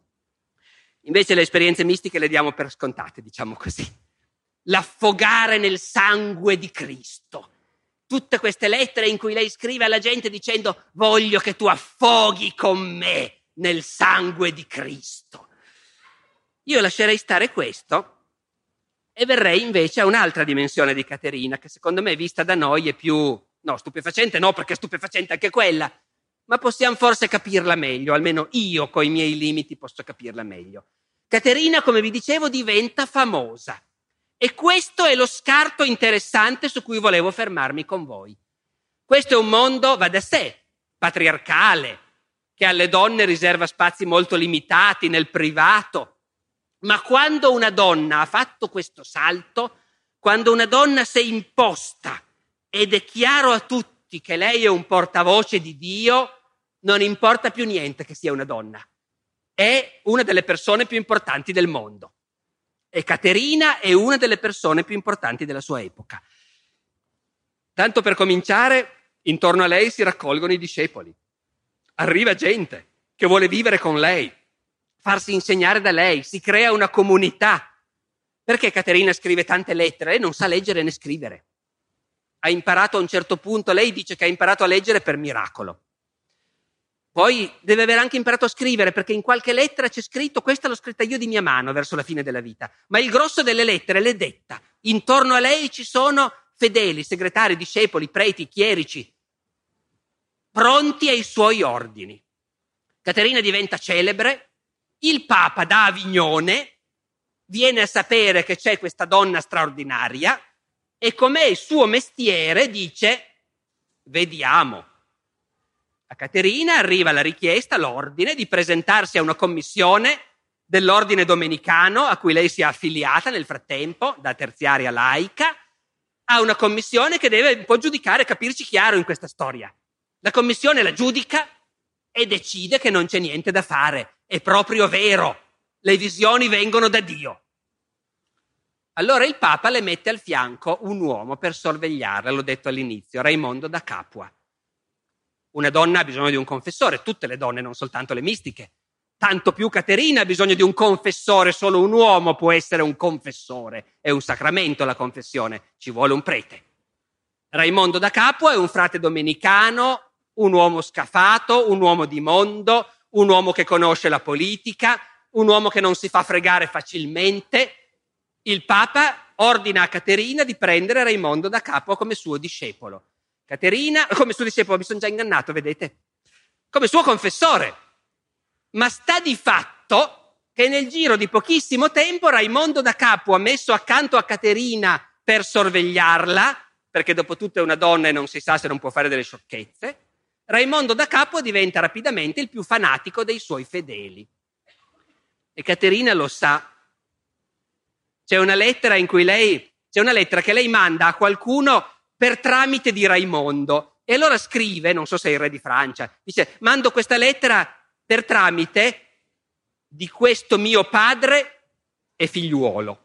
Speaker 2: Invece le esperienze mistiche le diamo per scontate, diciamo così. L'affogare nel sangue di Cristo. Tutte queste lettere in cui lei scrive alla gente dicendo voglio che tu affoghi con me nel sangue di Cristo. Io lascerei stare questo e verrei invece a un'altra dimensione di Caterina che secondo me vista da noi è più, no, stupefacente no, perché è stupefacente anche quella, ma possiamo forse capirla meglio, almeno io con i miei limiti posso capirla meglio. Caterina, come vi dicevo, diventa famosa. E questo è lo scarto interessante su cui volevo fermarmi con voi. Questo è un mondo, va da sé, patriarcale, che alle donne riserva spazi molto limitati nel privato. Ma quando una donna ha fatto questo salto, quando una donna si è imposta ed è chiaro a tutti che lei è un portavoce di Dio, non importa più niente che sia una donna è una delle persone più importanti del mondo. E Caterina è una delle persone più importanti della sua epoca. Tanto per cominciare, intorno a lei si raccolgono i discepoli. Arriva gente che vuole vivere con lei, farsi insegnare da lei, si crea una comunità. Perché Caterina scrive tante lettere? Lei non sa leggere né scrivere. Ha imparato a un certo punto, lei dice che ha imparato a leggere per miracolo. Poi deve aver anche imparato a scrivere perché in qualche lettera c'è scritto, questa l'ho scritta io di mia mano verso la fine della vita, ma il grosso delle lettere le detta. Intorno a lei ci sono fedeli, segretari, discepoli, preti, chierici, pronti ai suoi ordini. Caterina diventa celebre, il Papa da Avignone viene a sapere che c'è questa donna straordinaria e com'è il suo mestiere dice vediamo a Caterina arriva la richiesta, l'ordine, di presentarsi a una commissione dell'ordine domenicano a cui lei si è affiliata nel frattempo, da terziaria laica, a una commissione che deve un po' giudicare, capirci chiaro in questa storia. La commissione la giudica e decide che non c'è niente da fare. È proprio vero. Le visioni vengono da Dio. Allora il Papa le mette al fianco un uomo per sorvegliarla, l'ho detto all'inizio, Raimondo da Capua. Una donna ha bisogno di un confessore, tutte le donne, non soltanto le mistiche. Tanto più Caterina ha bisogno di un confessore, solo un uomo può essere un confessore. È un sacramento la confessione, ci vuole un prete. Raimondo da Capua è un frate domenicano, un uomo scafato, un uomo di mondo, un uomo che conosce la politica, un uomo che non si fa fregare facilmente. Il Papa ordina a Caterina di prendere Raimondo da Capua come suo discepolo. Caterina, come suo discepolo, mi sono già ingannato, vedete? Come suo confessore. Ma sta di fatto che nel giro di pochissimo tempo Raimondo da Capo ha messo accanto a Caterina per sorvegliarla, perché dopo tutto è una donna e non si sa se non può fare delle sciocchezze. Raimondo da Capo diventa rapidamente il più fanatico dei suoi fedeli. E Caterina lo sa. C'è una lettera in cui lei, c'è una lettera che lei manda a qualcuno per tramite di Raimondo. E allora scrive, non so se è il re di Francia, dice, mando questa lettera per tramite di questo mio padre e figliuolo.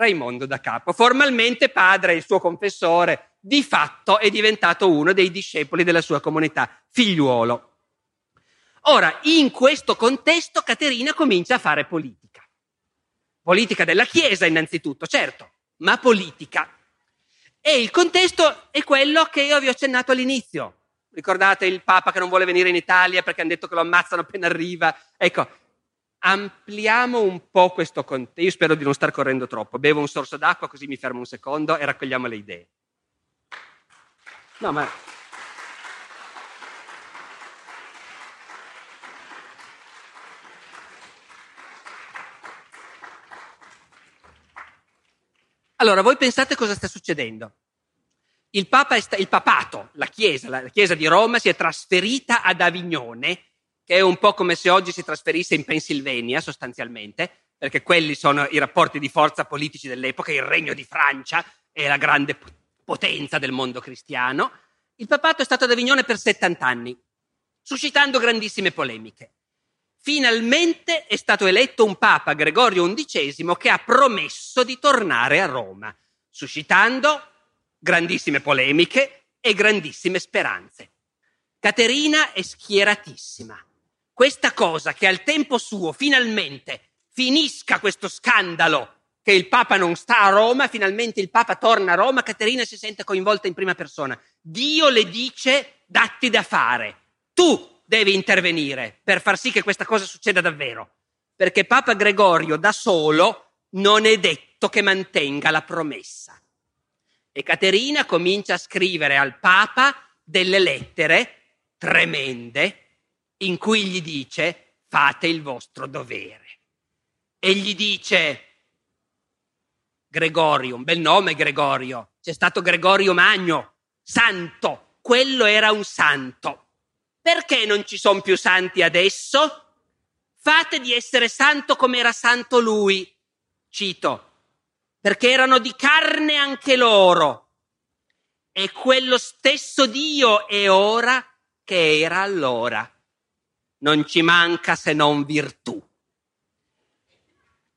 Speaker 2: Raimondo da capo, formalmente padre il suo confessore, di fatto è diventato uno dei discepoli della sua comunità, figliuolo. Ora, in questo contesto Caterina comincia a fare politica. Politica della Chiesa innanzitutto, certo, ma politica. E il contesto è quello che io vi ho accennato all'inizio. Ricordate il Papa che non vuole venire in Italia perché hanno detto che lo ammazzano appena arriva? Ecco, ampliamo un po' questo contesto. Io spero di non star correndo troppo. Bevo un sorso d'acqua così mi fermo un secondo e raccogliamo le idee. No, ma Allora, voi pensate cosa sta succedendo? Il, Papa sta, il papato, la chiesa, la chiesa di Roma si è trasferita ad Avignone, che è un po' come se oggi si trasferisse in Pennsylvania sostanzialmente, perché quelli sono i rapporti di forza politici dell'epoca, il regno di Francia e la grande potenza del mondo cristiano. Il papato è stato ad Avignone per 70 anni, suscitando grandissime polemiche. Finalmente è stato eletto un papa, Gregorio XI, che ha promesso di tornare a Roma, suscitando grandissime polemiche e grandissime speranze. Caterina è schieratissima. Questa cosa che al tempo suo finalmente finisca questo scandalo che il Papa non sta a Roma, finalmente il Papa torna a Roma, Caterina si sente coinvolta in prima persona. Dio le dice datti da fare. Tu devi intervenire per far sì che questa cosa succeda davvero. Perché Papa Gregorio da solo non è detto che mantenga la promessa. E Caterina comincia a scrivere al Papa delle lettere tremende in cui gli dice fate il vostro dovere e gli dice Gregorio, un bel nome Gregorio, c'è stato Gregorio Magno, santo, quello era un santo. Perché non ci sono più santi adesso? Fate di essere santo come era santo lui, cito, perché erano di carne anche loro. E quello stesso Dio è ora che era allora. Non ci manca se non virtù.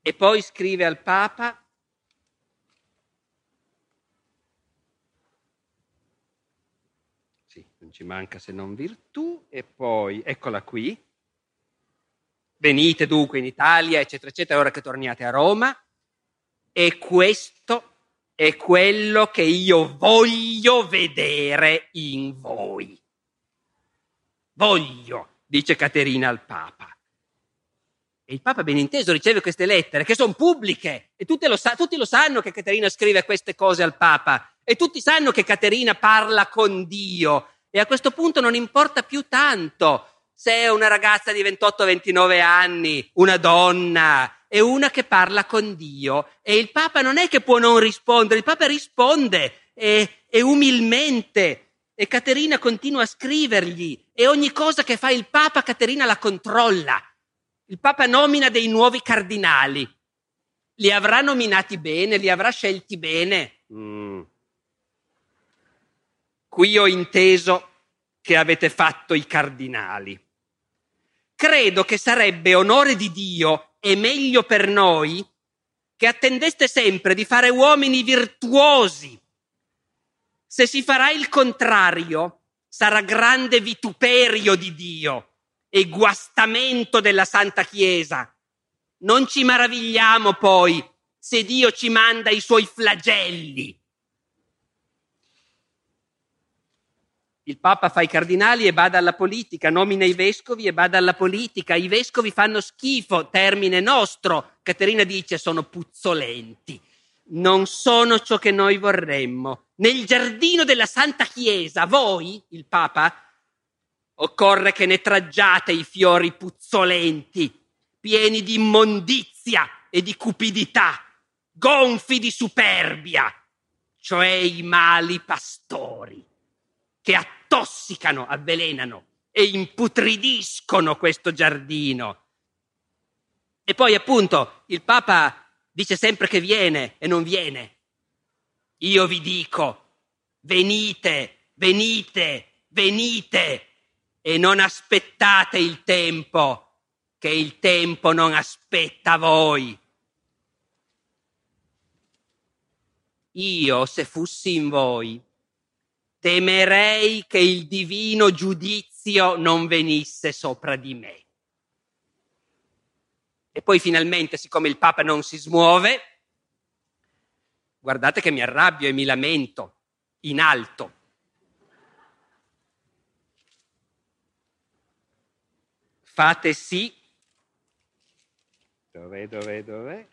Speaker 2: E poi scrive al Papa Sì, non ci manca se non virtù. E poi, eccola qui. Venite dunque in Italia, eccetera, eccetera, ora che torniate a Roma. E questo è quello che io voglio vedere in voi. Voglio, dice Caterina al Papa. E il Papa ben inteso riceve queste lettere che sono pubbliche e lo sa- tutti lo sanno che Caterina scrive queste cose al Papa e tutti sanno che Caterina parla con Dio e a questo punto non importa più tanto se è una ragazza di 28-29 anni, una donna, è una che parla con Dio e il Papa non è che può non rispondere, il Papa risponde e, e umilmente e Caterina continua a scrivergli e ogni cosa che fa il Papa Caterina la controlla il Papa nomina dei nuovi cardinali. Li avrà nominati bene? Li avrà scelti bene? Mm. Qui ho inteso che avete fatto i cardinali. Credo che sarebbe onore di Dio e meglio per noi che attendeste sempre di fare uomini virtuosi. Se si farà il contrario, sarà grande vituperio di Dio e guastamento della Santa Chiesa. Non ci maravigliamo poi se Dio ci manda i suoi flagelli. Il Papa fa i cardinali e bada alla politica, nomina i vescovi e bada alla politica. I vescovi fanno schifo, termine nostro. Caterina dice sono puzzolenti. Non sono ciò che noi vorremmo. Nel giardino della Santa Chiesa, voi, il Papa, Occorre che ne traggiate i fiori puzzolenti, pieni di immondizia e di cupidità, gonfi di superbia, cioè i mali pastori, che attossicano, avvelenano e imputridiscono questo giardino. E poi appunto il Papa dice sempre che viene e non viene. Io vi dico, venite, venite, venite e non aspettate il tempo, che il tempo non aspetta voi. Io, se fossi in voi, temerei che il divino giudizio non venisse sopra di me. E poi finalmente, siccome il Papa non si smuove, guardate che mi arrabbio e mi lamento in alto. fate sì. Dov'è, dov'è, dov'è?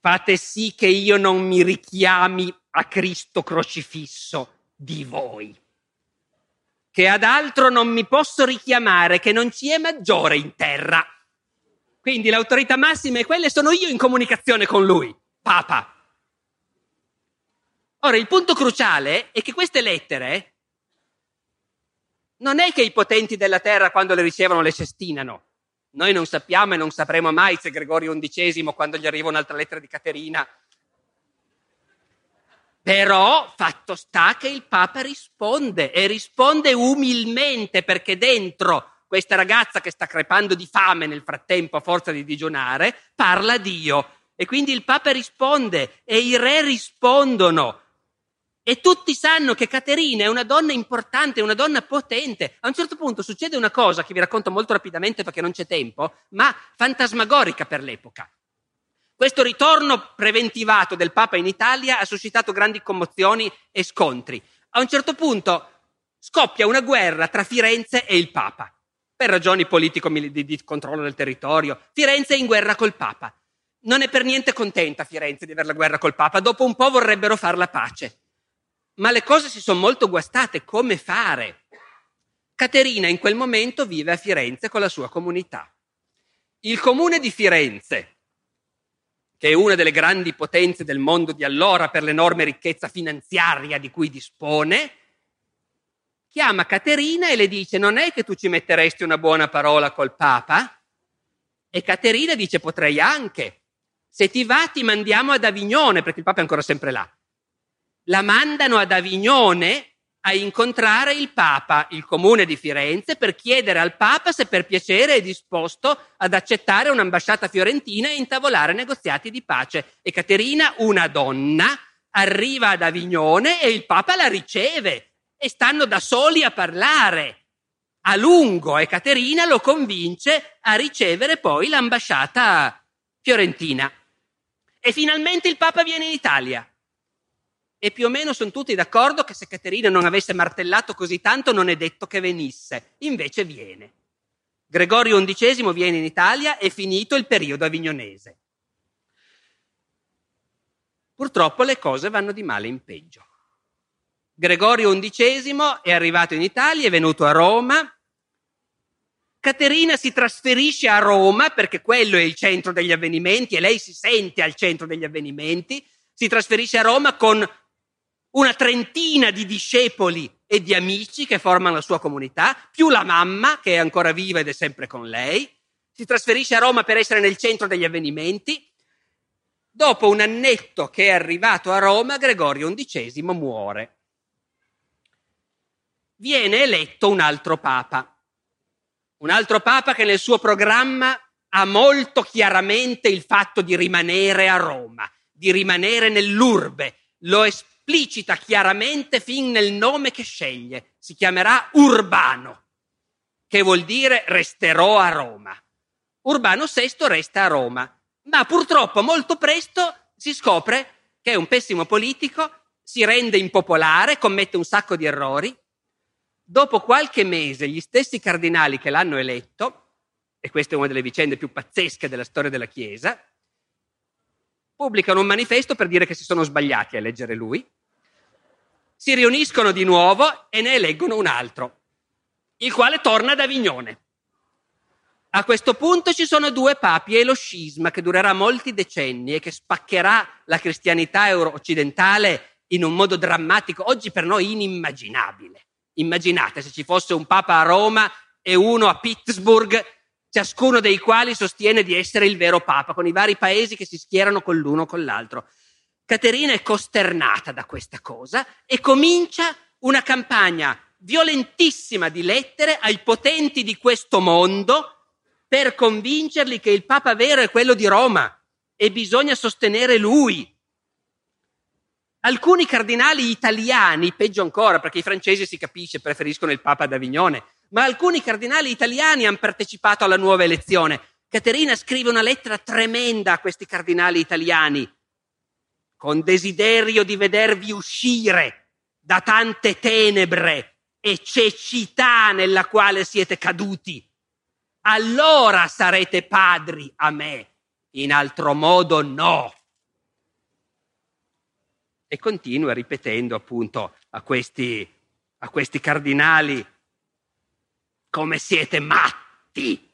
Speaker 2: Fate sì che io non mi richiami a Cristo crocifisso di voi, che ad altro non mi posso richiamare, che non ci è maggiore in terra. Quindi l'autorità massima è quella e sono io in comunicazione con lui, Papa. Ora, il punto cruciale è che queste lettere Non è che i potenti della terra quando le ricevono le cestinano. Noi non sappiamo e non sapremo mai se Gregorio XI, quando gli arriva un'altra lettera di Caterina, però fatto sta che il Papa risponde e risponde umilmente perché dentro questa ragazza che sta crepando di fame nel frattempo a forza di digionare parla Dio. E quindi il Papa risponde e i re rispondono. E tutti sanno che Caterina è una donna importante, una donna potente. A un certo punto succede una cosa che vi racconto molto rapidamente perché non c'è tempo, ma fantasmagorica per l'epoca. Questo ritorno preventivato del Papa in Italia ha suscitato grandi commozioni e scontri. A un certo punto scoppia una guerra tra Firenze e il Papa, per ragioni politico di, di controllo del territorio. Firenze è in guerra col Papa. Non è per niente contenta Firenze di avere la guerra col Papa, dopo un po' vorrebbero far la pace. Ma le cose si sono molto guastate, come fare? Caterina in quel momento vive a Firenze con la sua comunità. Il comune di Firenze, che è una delle grandi potenze del mondo di allora per l'enorme ricchezza finanziaria di cui dispone, chiama Caterina e le dice non è che tu ci metteresti una buona parola col Papa? E Caterina dice potrei anche. Se ti va ti mandiamo ad Avignone, perché il Papa è ancora sempre là. La mandano ad Avignone a incontrare il Papa, il comune di Firenze, per chiedere al Papa se per piacere è disposto ad accettare un'ambasciata fiorentina e intavolare negoziati di pace. E Caterina, una donna, arriva ad Avignone e il Papa la riceve e stanno da soli a parlare a lungo e Caterina lo convince a ricevere poi l'ambasciata fiorentina. E finalmente il Papa viene in Italia e più o meno sono tutti d'accordo che se Caterina non avesse martellato così tanto non è detto che venisse, invece viene. Gregorio XI viene in Italia e finito il periodo avignonese. Purtroppo le cose vanno di male in peggio. Gregorio XI è arrivato in Italia, è venuto a Roma. Caterina si trasferisce a Roma perché quello è il centro degli avvenimenti e lei si sente al centro degli avvenimenti. Si trasferisce a Roma con una trentina di discepoli e di amici che formano la sua comunità, più la mamma che è ancora viva ed è sempre con lei. Si trasferisce a Roma per essere nel centro degli avvenimenti. Dopo un annetto che è arrivato a Roma, Gregorio XI muore. Viene eletto un altro papa. Un altro papa che nel suo programma ha molto chiaramente il fatto di rimanere a Roma, di rimanere nell'urbe. Lo esplicita chiaramente fin nel nome che sceglie. Si chiamerà Urbano, che vuol dire resterò a Roma. Urbano VI resta a Roma, ma purtroppo molto presto si scopre che è un pessimo politico, si rende impopolare, commette un sacco di errori. Dopo qualche mese gli stessi cardinali che l'hanno eletto, e questa è una delle vicende più pazzesche della storia della Chiesa, pubblicano un manifesto per dire che si sono sbagliati a eleggere lui, si riuniscono di nuovo e ne eleggono un altro, il quale torna ad Avignone. A questo punto ci sono due papi e lo scisma che durerà molti decenni e che spaccherà la cristianità occidentale in un modo drammatico, oggi per noi inimmaginabile. Immaginate se ci fosse un papa a Roma e uno a Pittsburgh ciascuno dei quali sostiene di essere il vero Papa, con i vari paesi che si schierano con l'uno o con l'altro. Caterina è costernata da questa cosa e comincia una campagna violentissima di lettere ai potenti di questo mondo per convincerli che il Papa vero è quello di Roma e bisogna sostenere lui. Alcuni cardinali italiani, peggio ancora perché i francesi si capisce, preferiscono il Papa d'Avignone, ma alcuni cardinali italiani hanno partecipato alla nuova elezione. Caterina scrive una lettera tremenda a questi cardinali italiani, con desiderio di vedervi uscire da tante tenebre e cecità nella quale siete caduti. Allora sarete padri a me, in altro modo no. E continua ripetendo appunto a questi, a questi cardinali come siete matti,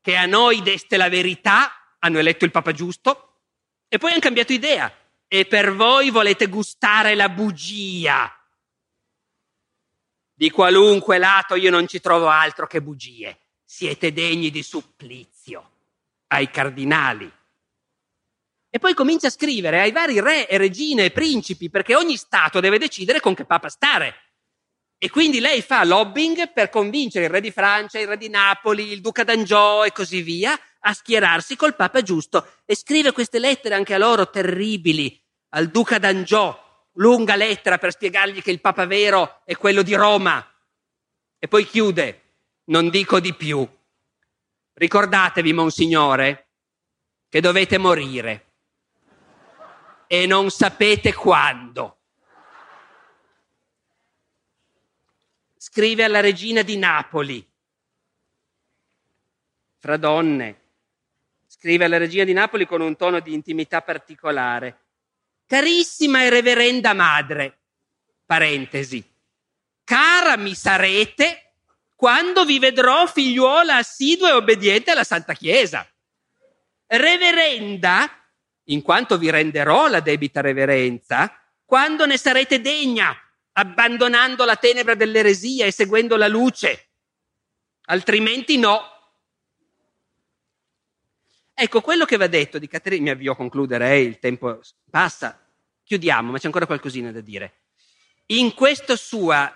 Speaker 2: che a noi deste la verità, hanno eletto il Papa giusto, e poi hanno cambiato idea, e per voi volete gustare la bugia Di qualunque lato io non ci trovo altro che bugie. Siete degni di supplizio ai cardinali. E poi comincia a scrivere ai vari re e regine e principi, perché ogni Stato deve decidere con che papa stare. E quindi lei fa lobbying per convincere il re di Francia, il re di Napoli, il duca d'Angiò e così via a schierarsi col papa giusto. E scrive queste lettere anche a loro terribili, al duca d'Angiò, lunga lettera per spiegargli che il papa vero è quello di Roma. E poi chiude, non dico di più. Ricordatevi, Monsignore, che dovete morire e non sapete quando. Scrive alla regina di Napoli, fra donne, scrive alla regina di Napoli con un tono di intimità particolare. Carissima e reverenda madre, parentesi, cara mi sarete quando vi vedrò figliuola assidua e obbediente alla Santa Chiesa. Reverenda, in quanto vi renderò la debita reverenza, quando ne sarete degna, abbandonando la tenebra dell'eresia e seguendo la luce. Altrimenti no. Ecco, quello che va detto di Caterina, mi avvio a concludere, eh, il tempo passa, chiudiamo, ma c'è ancora qualcosina da dire. In questa sua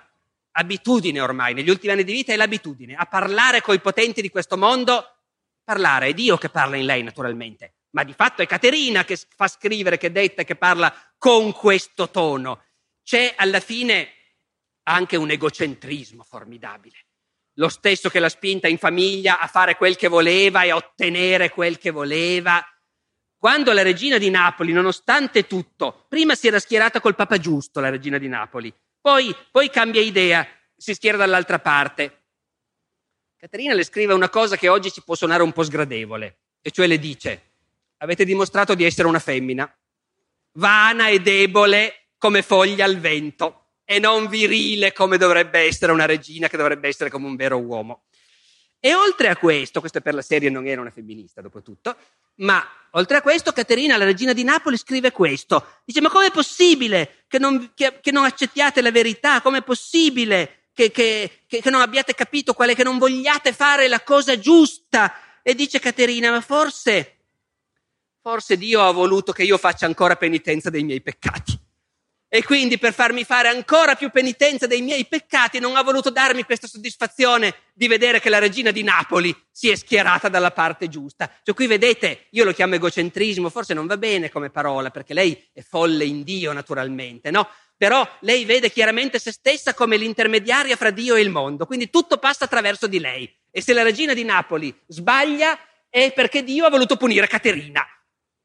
Speaker 2: abitudine ormai, negli ultimi anni di vita è l'abitudine a parlare coi potenti di questo mondo. Parlare, è Dio che parla in lei naturalmente, ma di fatto è Caterina che fa scrivere, che detta, che parla con questo tono. C'è alla fine anche un egocentrismo formidabile, lo stesso che l'ha spinta in famiglia a fare quel che voleva e a ottenere quel che voleva. Quando la regina di Napoli, nonostante tutto, prima si era schierata col Papa giusto, la regina di Napoli, poi, poi cambia idea, si schiera dall'altra parte. Caterina le scrive una cosa che oggi ci può suonare un po' sgradevole, e cioè le dice, avete dimostrato di essere una femmina, vana e debole come foglia al vento, e non virile come dovrebbe essere una regina, che dovrebbe essere come un vero uomo. E oltre a questo, questo per la serie non era una femminista dopo tutto, ma oltre a questo Caterina, la regina di Napoli, scrive questo. Dice, ma com'è possibile che non, che, che non accettiate la verità? Com'è possibile che, che, che non abbiate capito quale, che non vogliate fare la cosa giusta? E dice Caterina, ma forse, forse Dio ha voluto che io faccia ancora penitenza dei miei peccati. E quindi per farmi fare ancora più penitenza dei miei peccati non ha voluto darmi questa soddisfazione di vedere che la regina di Napoli si è schierata dalla parte giusta. Cioè qui vedete, io lo chiamo egocentrismo, forse non va bene come parola perché lei è folle in Dio naturalmente, no? Però lei vede chiaramente se stessa come l'intermediaria fra Dio e il mondo, quindi tutto passa attraverso di lei. E se la regina di Napoli sbaglia è perché Dio ha voluto punire Caterina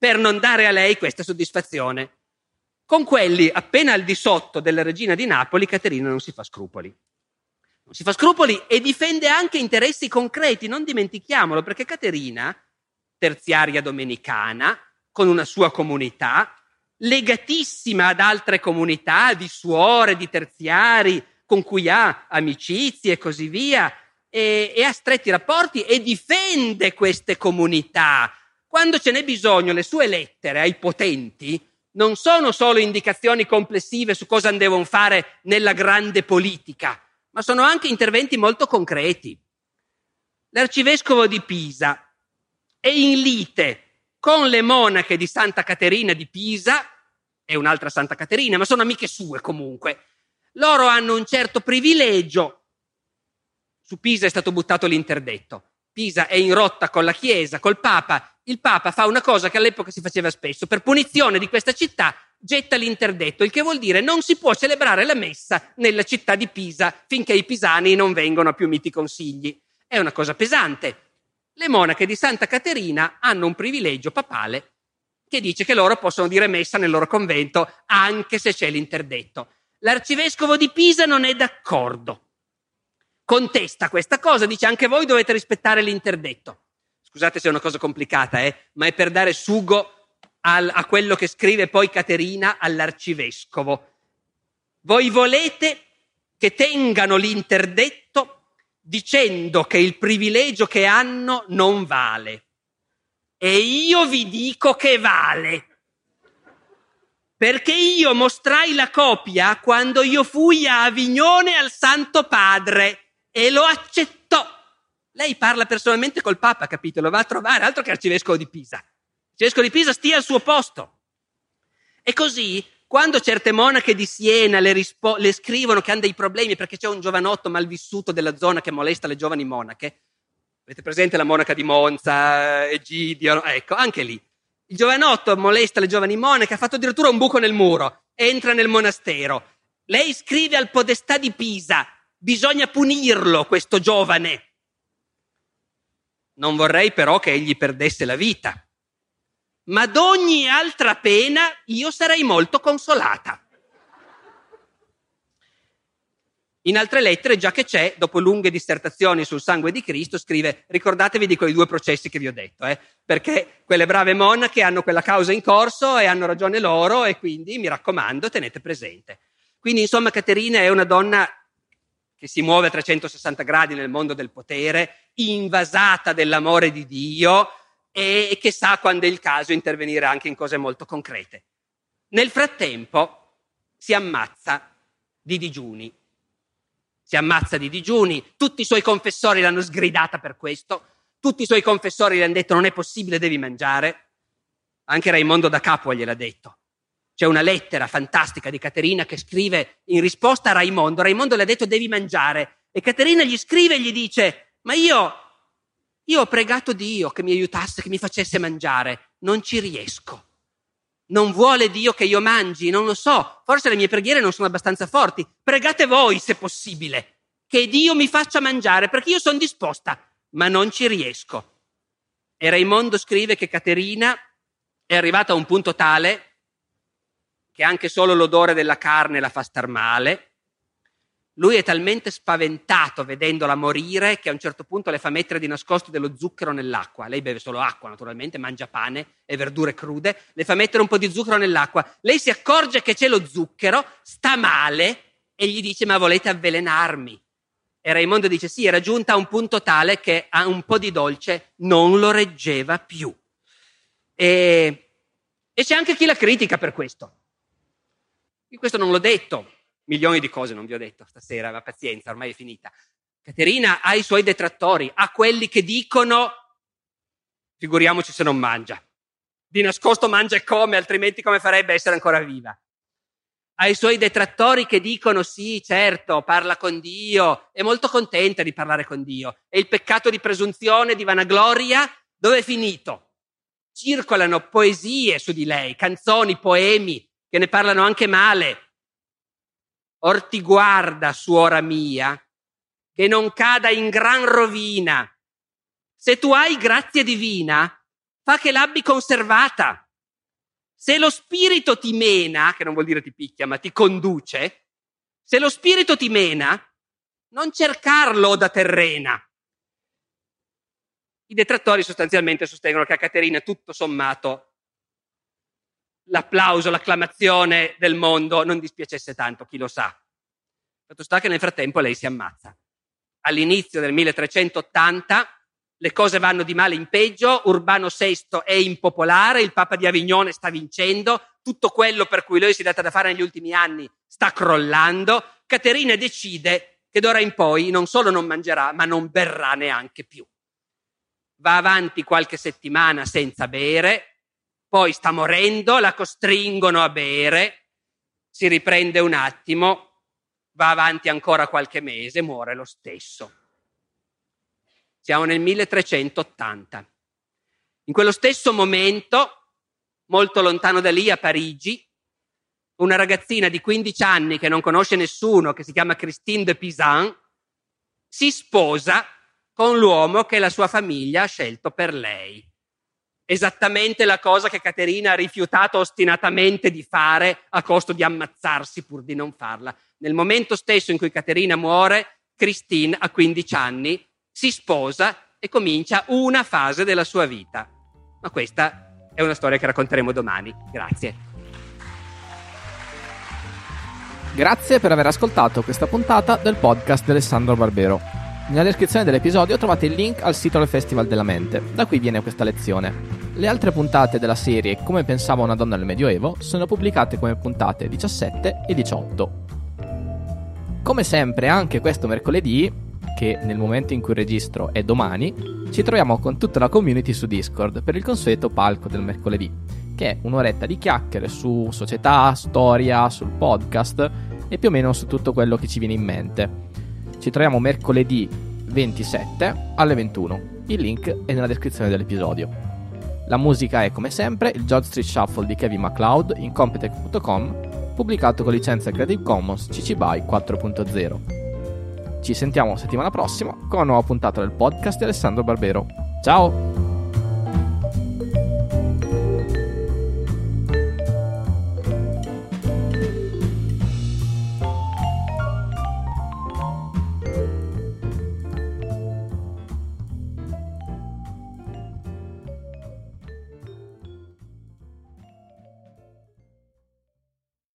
Speaker 2: per non dare a lei questa soddisfazione. Con quelli appena al di sotto della regina di Napoli, Caterina non si fa scrupoli. Non si fa scrupoli e difende anche interessi concreti, non dimentichiamolo, perché Caterina, terziaria domenicana, con una sua comunità, legatissima ad altre comunità di suore, di terziari, con cui ha amicizie e così via, e, e ha stretti rapporti e difende queste comunità. Quando ce n'è bisogno, le sue lettere ai potenti non sono solo indicazioni complessive su cosa devono fare nella grande politica, ma sono anche interventi molto concreti. L'arcivescovo di Pisa è in lite con le monache di Santa Caterina di Pisa, è un'altra Santa Caterina, ma sono amiche sue comunque. Loro hanno un certo privilegio. Su Pisa è stato buttato l'interdetto. Pisa è in rotta con la Chiesa, col Papa, il Papa fa una cosa che all'epoca si faceva spesso, per punizione di questa città getta l'interdetto, il che vuol dire non si può celebrare la messa nella città di Pisa finché i pisani non vengono a più miti consigli. È una cosa pesante. Le monache di Santa Caterina hanno un privilegio papale che dice che loro possono dire messa nel loro convento anche se c'è l'interdetto. L'arcivescovo di Pisa non è d'accordo. Contesta questa cosa, dice anche voi dovete rispettare l'interdetto. Scusate se è una cosa complicata, eh, ma è per dare sugo al, a quello che scrive poi Caterina all'arcivescovo. Voi volete che tengano l'interdetto dicendo che il privilegio che hanno non vale. E io vi dico che vale. perché io mostrai la copia quando io fui a Avignone al Santo Padre e lo accettò. Lei parla personalmente col Papa, capito? Lo va a trovare, altro che arcivescovo di Pisa. L'arcivescovo di Pisa stia al suo posto. E così, quando certe monache di Siena le, rispo- le scrivono che hanno dei problemi perché c'è un giovanotto malvissuto della zona che molesta le giovani monache, avete presente la monaca di Monza, Egidio? Ecco, anche lì il giovanotto molesta le giovani monache, ha fatto addirittura un buco nel muro, entra nel monastero. Lei scrive al podestà di Pisa, bisogna punirlo questo giovane. Non vorrei però che egli perdesse la vita, ma d'ogni altra pena io sarei molto consolata. In altre lettere, già che c'è, dopo lunghe dissertazioni sul sangue di Cristo, scrive ricordatevi di quei due processi che vi ho detto, eh, perché quelle brave monache hanno quella causa in corso e hanno ragione loro e quindi mi raccomando tenete presente. Quindi insomma Caterina è una donna che si muove a 360 gradi nel mondo del potere, invasata dell'amore di Dio e che sa quando è il caso intervenire anche in cose molto concrete. Nel frattempo si ammazza di digiuni si ammazza di digiuni, tutti i suoi confessori l'hanno sgridata per questo, tutti i suoi confessori le hanno detto non è possibile, devi mangiare. Anche Raimondo da Capua gliel'ha detto. C'è una lettera fantastica di Caterina che scrive in risposta a Raimondo. Raimondo le ha detto devi mangiare e Caterina gli scrive e gli dice ma io, io ho pregato Dio che mi aiutasse, che mi facesse mangiare, non ci riesco. Non vuole Dio che io mangi? Non lo so. Forse le mie preghiere non sono abbastanza forti. Pregate voi, se possibile, che Dio mi faccia mangiare, perché io sono disposta, ma non ci riesco. E Raimondo scrive che Caterina è arrivata a un punto tale che anche solo l'odore della carne la fa star male lui è talmente spaventato vedendola morire che a un certo punto le fa mettere di nascosto dello zucchero nell'acqua. Lei beve solo acqua, naturalmente, mangia pane e verdure crude, le fa mettere un po' di zucchero nell'acqua. Lei si accorge che c'è lo zucchero, sta male e gli dice: Ma volete avvelenarmi? E Raimondo dice: Sì, era giunta a un punto tale che a un po' di dolce non lo reggeva più. E, e c'è anche chi la critica per questo. Io questo non l'ho detto, milioni di cose non vi ho detto stasera, ma pazienza, ormai è finita. Caterina ha i suoi detrattori, ha quelli che dicono figuriamoci se non mangia. Di nascosto mangia e come, altrimenti come farebbe a essere ancora viva? Ha i suoi detrattori che dicono sì, certo, parla con Dio, è molto contenta di parlare con Dio. E il peccato di presunzione, di vanagloria, dove è finito? Circolano poesie su di lei, canzoni, poemi che ne parlano anche male, Or ti guarda, suora mia, che non cada in gran rovina. Se tu hai grazia divina, fa che l'abbi conservata. Se lo spirito ti mena, che non vuol dire ti picchia, ma ti conduce, se lo spirito ti mena, non cercarlo da terrena. I detrattori sostanzialmente sostengono che a Caterina tutto sommato l'applauso, l'acclamazione del mondo non dispiacesse tanto, chi lo sa. Fatto sta che nel frattempo lei si ammazza. All'inizio del 1380 le cose vanno di male in peggio, Urbano VI è impopolare, il Papa di Avignone sta vincendo, tutto quello per cui lui si è data da fare negli ultimi anni sta crollando, Caterina decide che d'ora in poi non solo non mangerà, ma non berrà neanche più. Va avanti qualche settimana senza bere, poi sta morendo, la costringono a bere, si riprende un attimo, va avanti ancora qualche mese, muore lo stesso. Siamo nel 1380. In quello stesso momento, molto lontano da lì, a Parigi, una ragazzina di 15 anni che non conosce nessuno, che si chiama Christine de Pisan, si sposa con l'uomo che la sua famiglia ha scelto per lei esattamente la cosa che Caterina ha rifiutato ostinatamente di fare a costo di ammazzarsi pur di non farla. Nel momento stesso in cui Caterina muore, Christine a 15 anni si sposa e comincia una fase della sua vita. Ma questa è una storia che racconteremo domani. Grazie.
Speaker 1: Grazie per aver ascoltato questa puntata del podcast di Alessandro Barbero. Nella descrizione dell'episodio trovate il link al sito del Festival della Mente, da cui viene questa lezione. Le altre puntate della serie Come pensava una donna nel Medioevo sono pubblicate come puntate 17 e 18. Come sempre, anche questo mercoledì, che nel momento in cui registro è domani, ci troviamo con tutta la community su Discord per il consueto palco del mercoledì, che è un'oretta di chiacchiere su società, storia, sul podcast e più o meno su tutto quello che ci viene in mente. Ci troviamo mercoledì 27 alle 21. Il link è nella descrizione dell'episodio. La musica è come sempre il George Street Shuffle di Kevin MacLeod in Competech.com, pubblicato con licenza Creative Commons CC BY 4.0. Ci sentiamo settimana prossima con una nuova puntata del podcast di Alessandro Barbero. Ciao!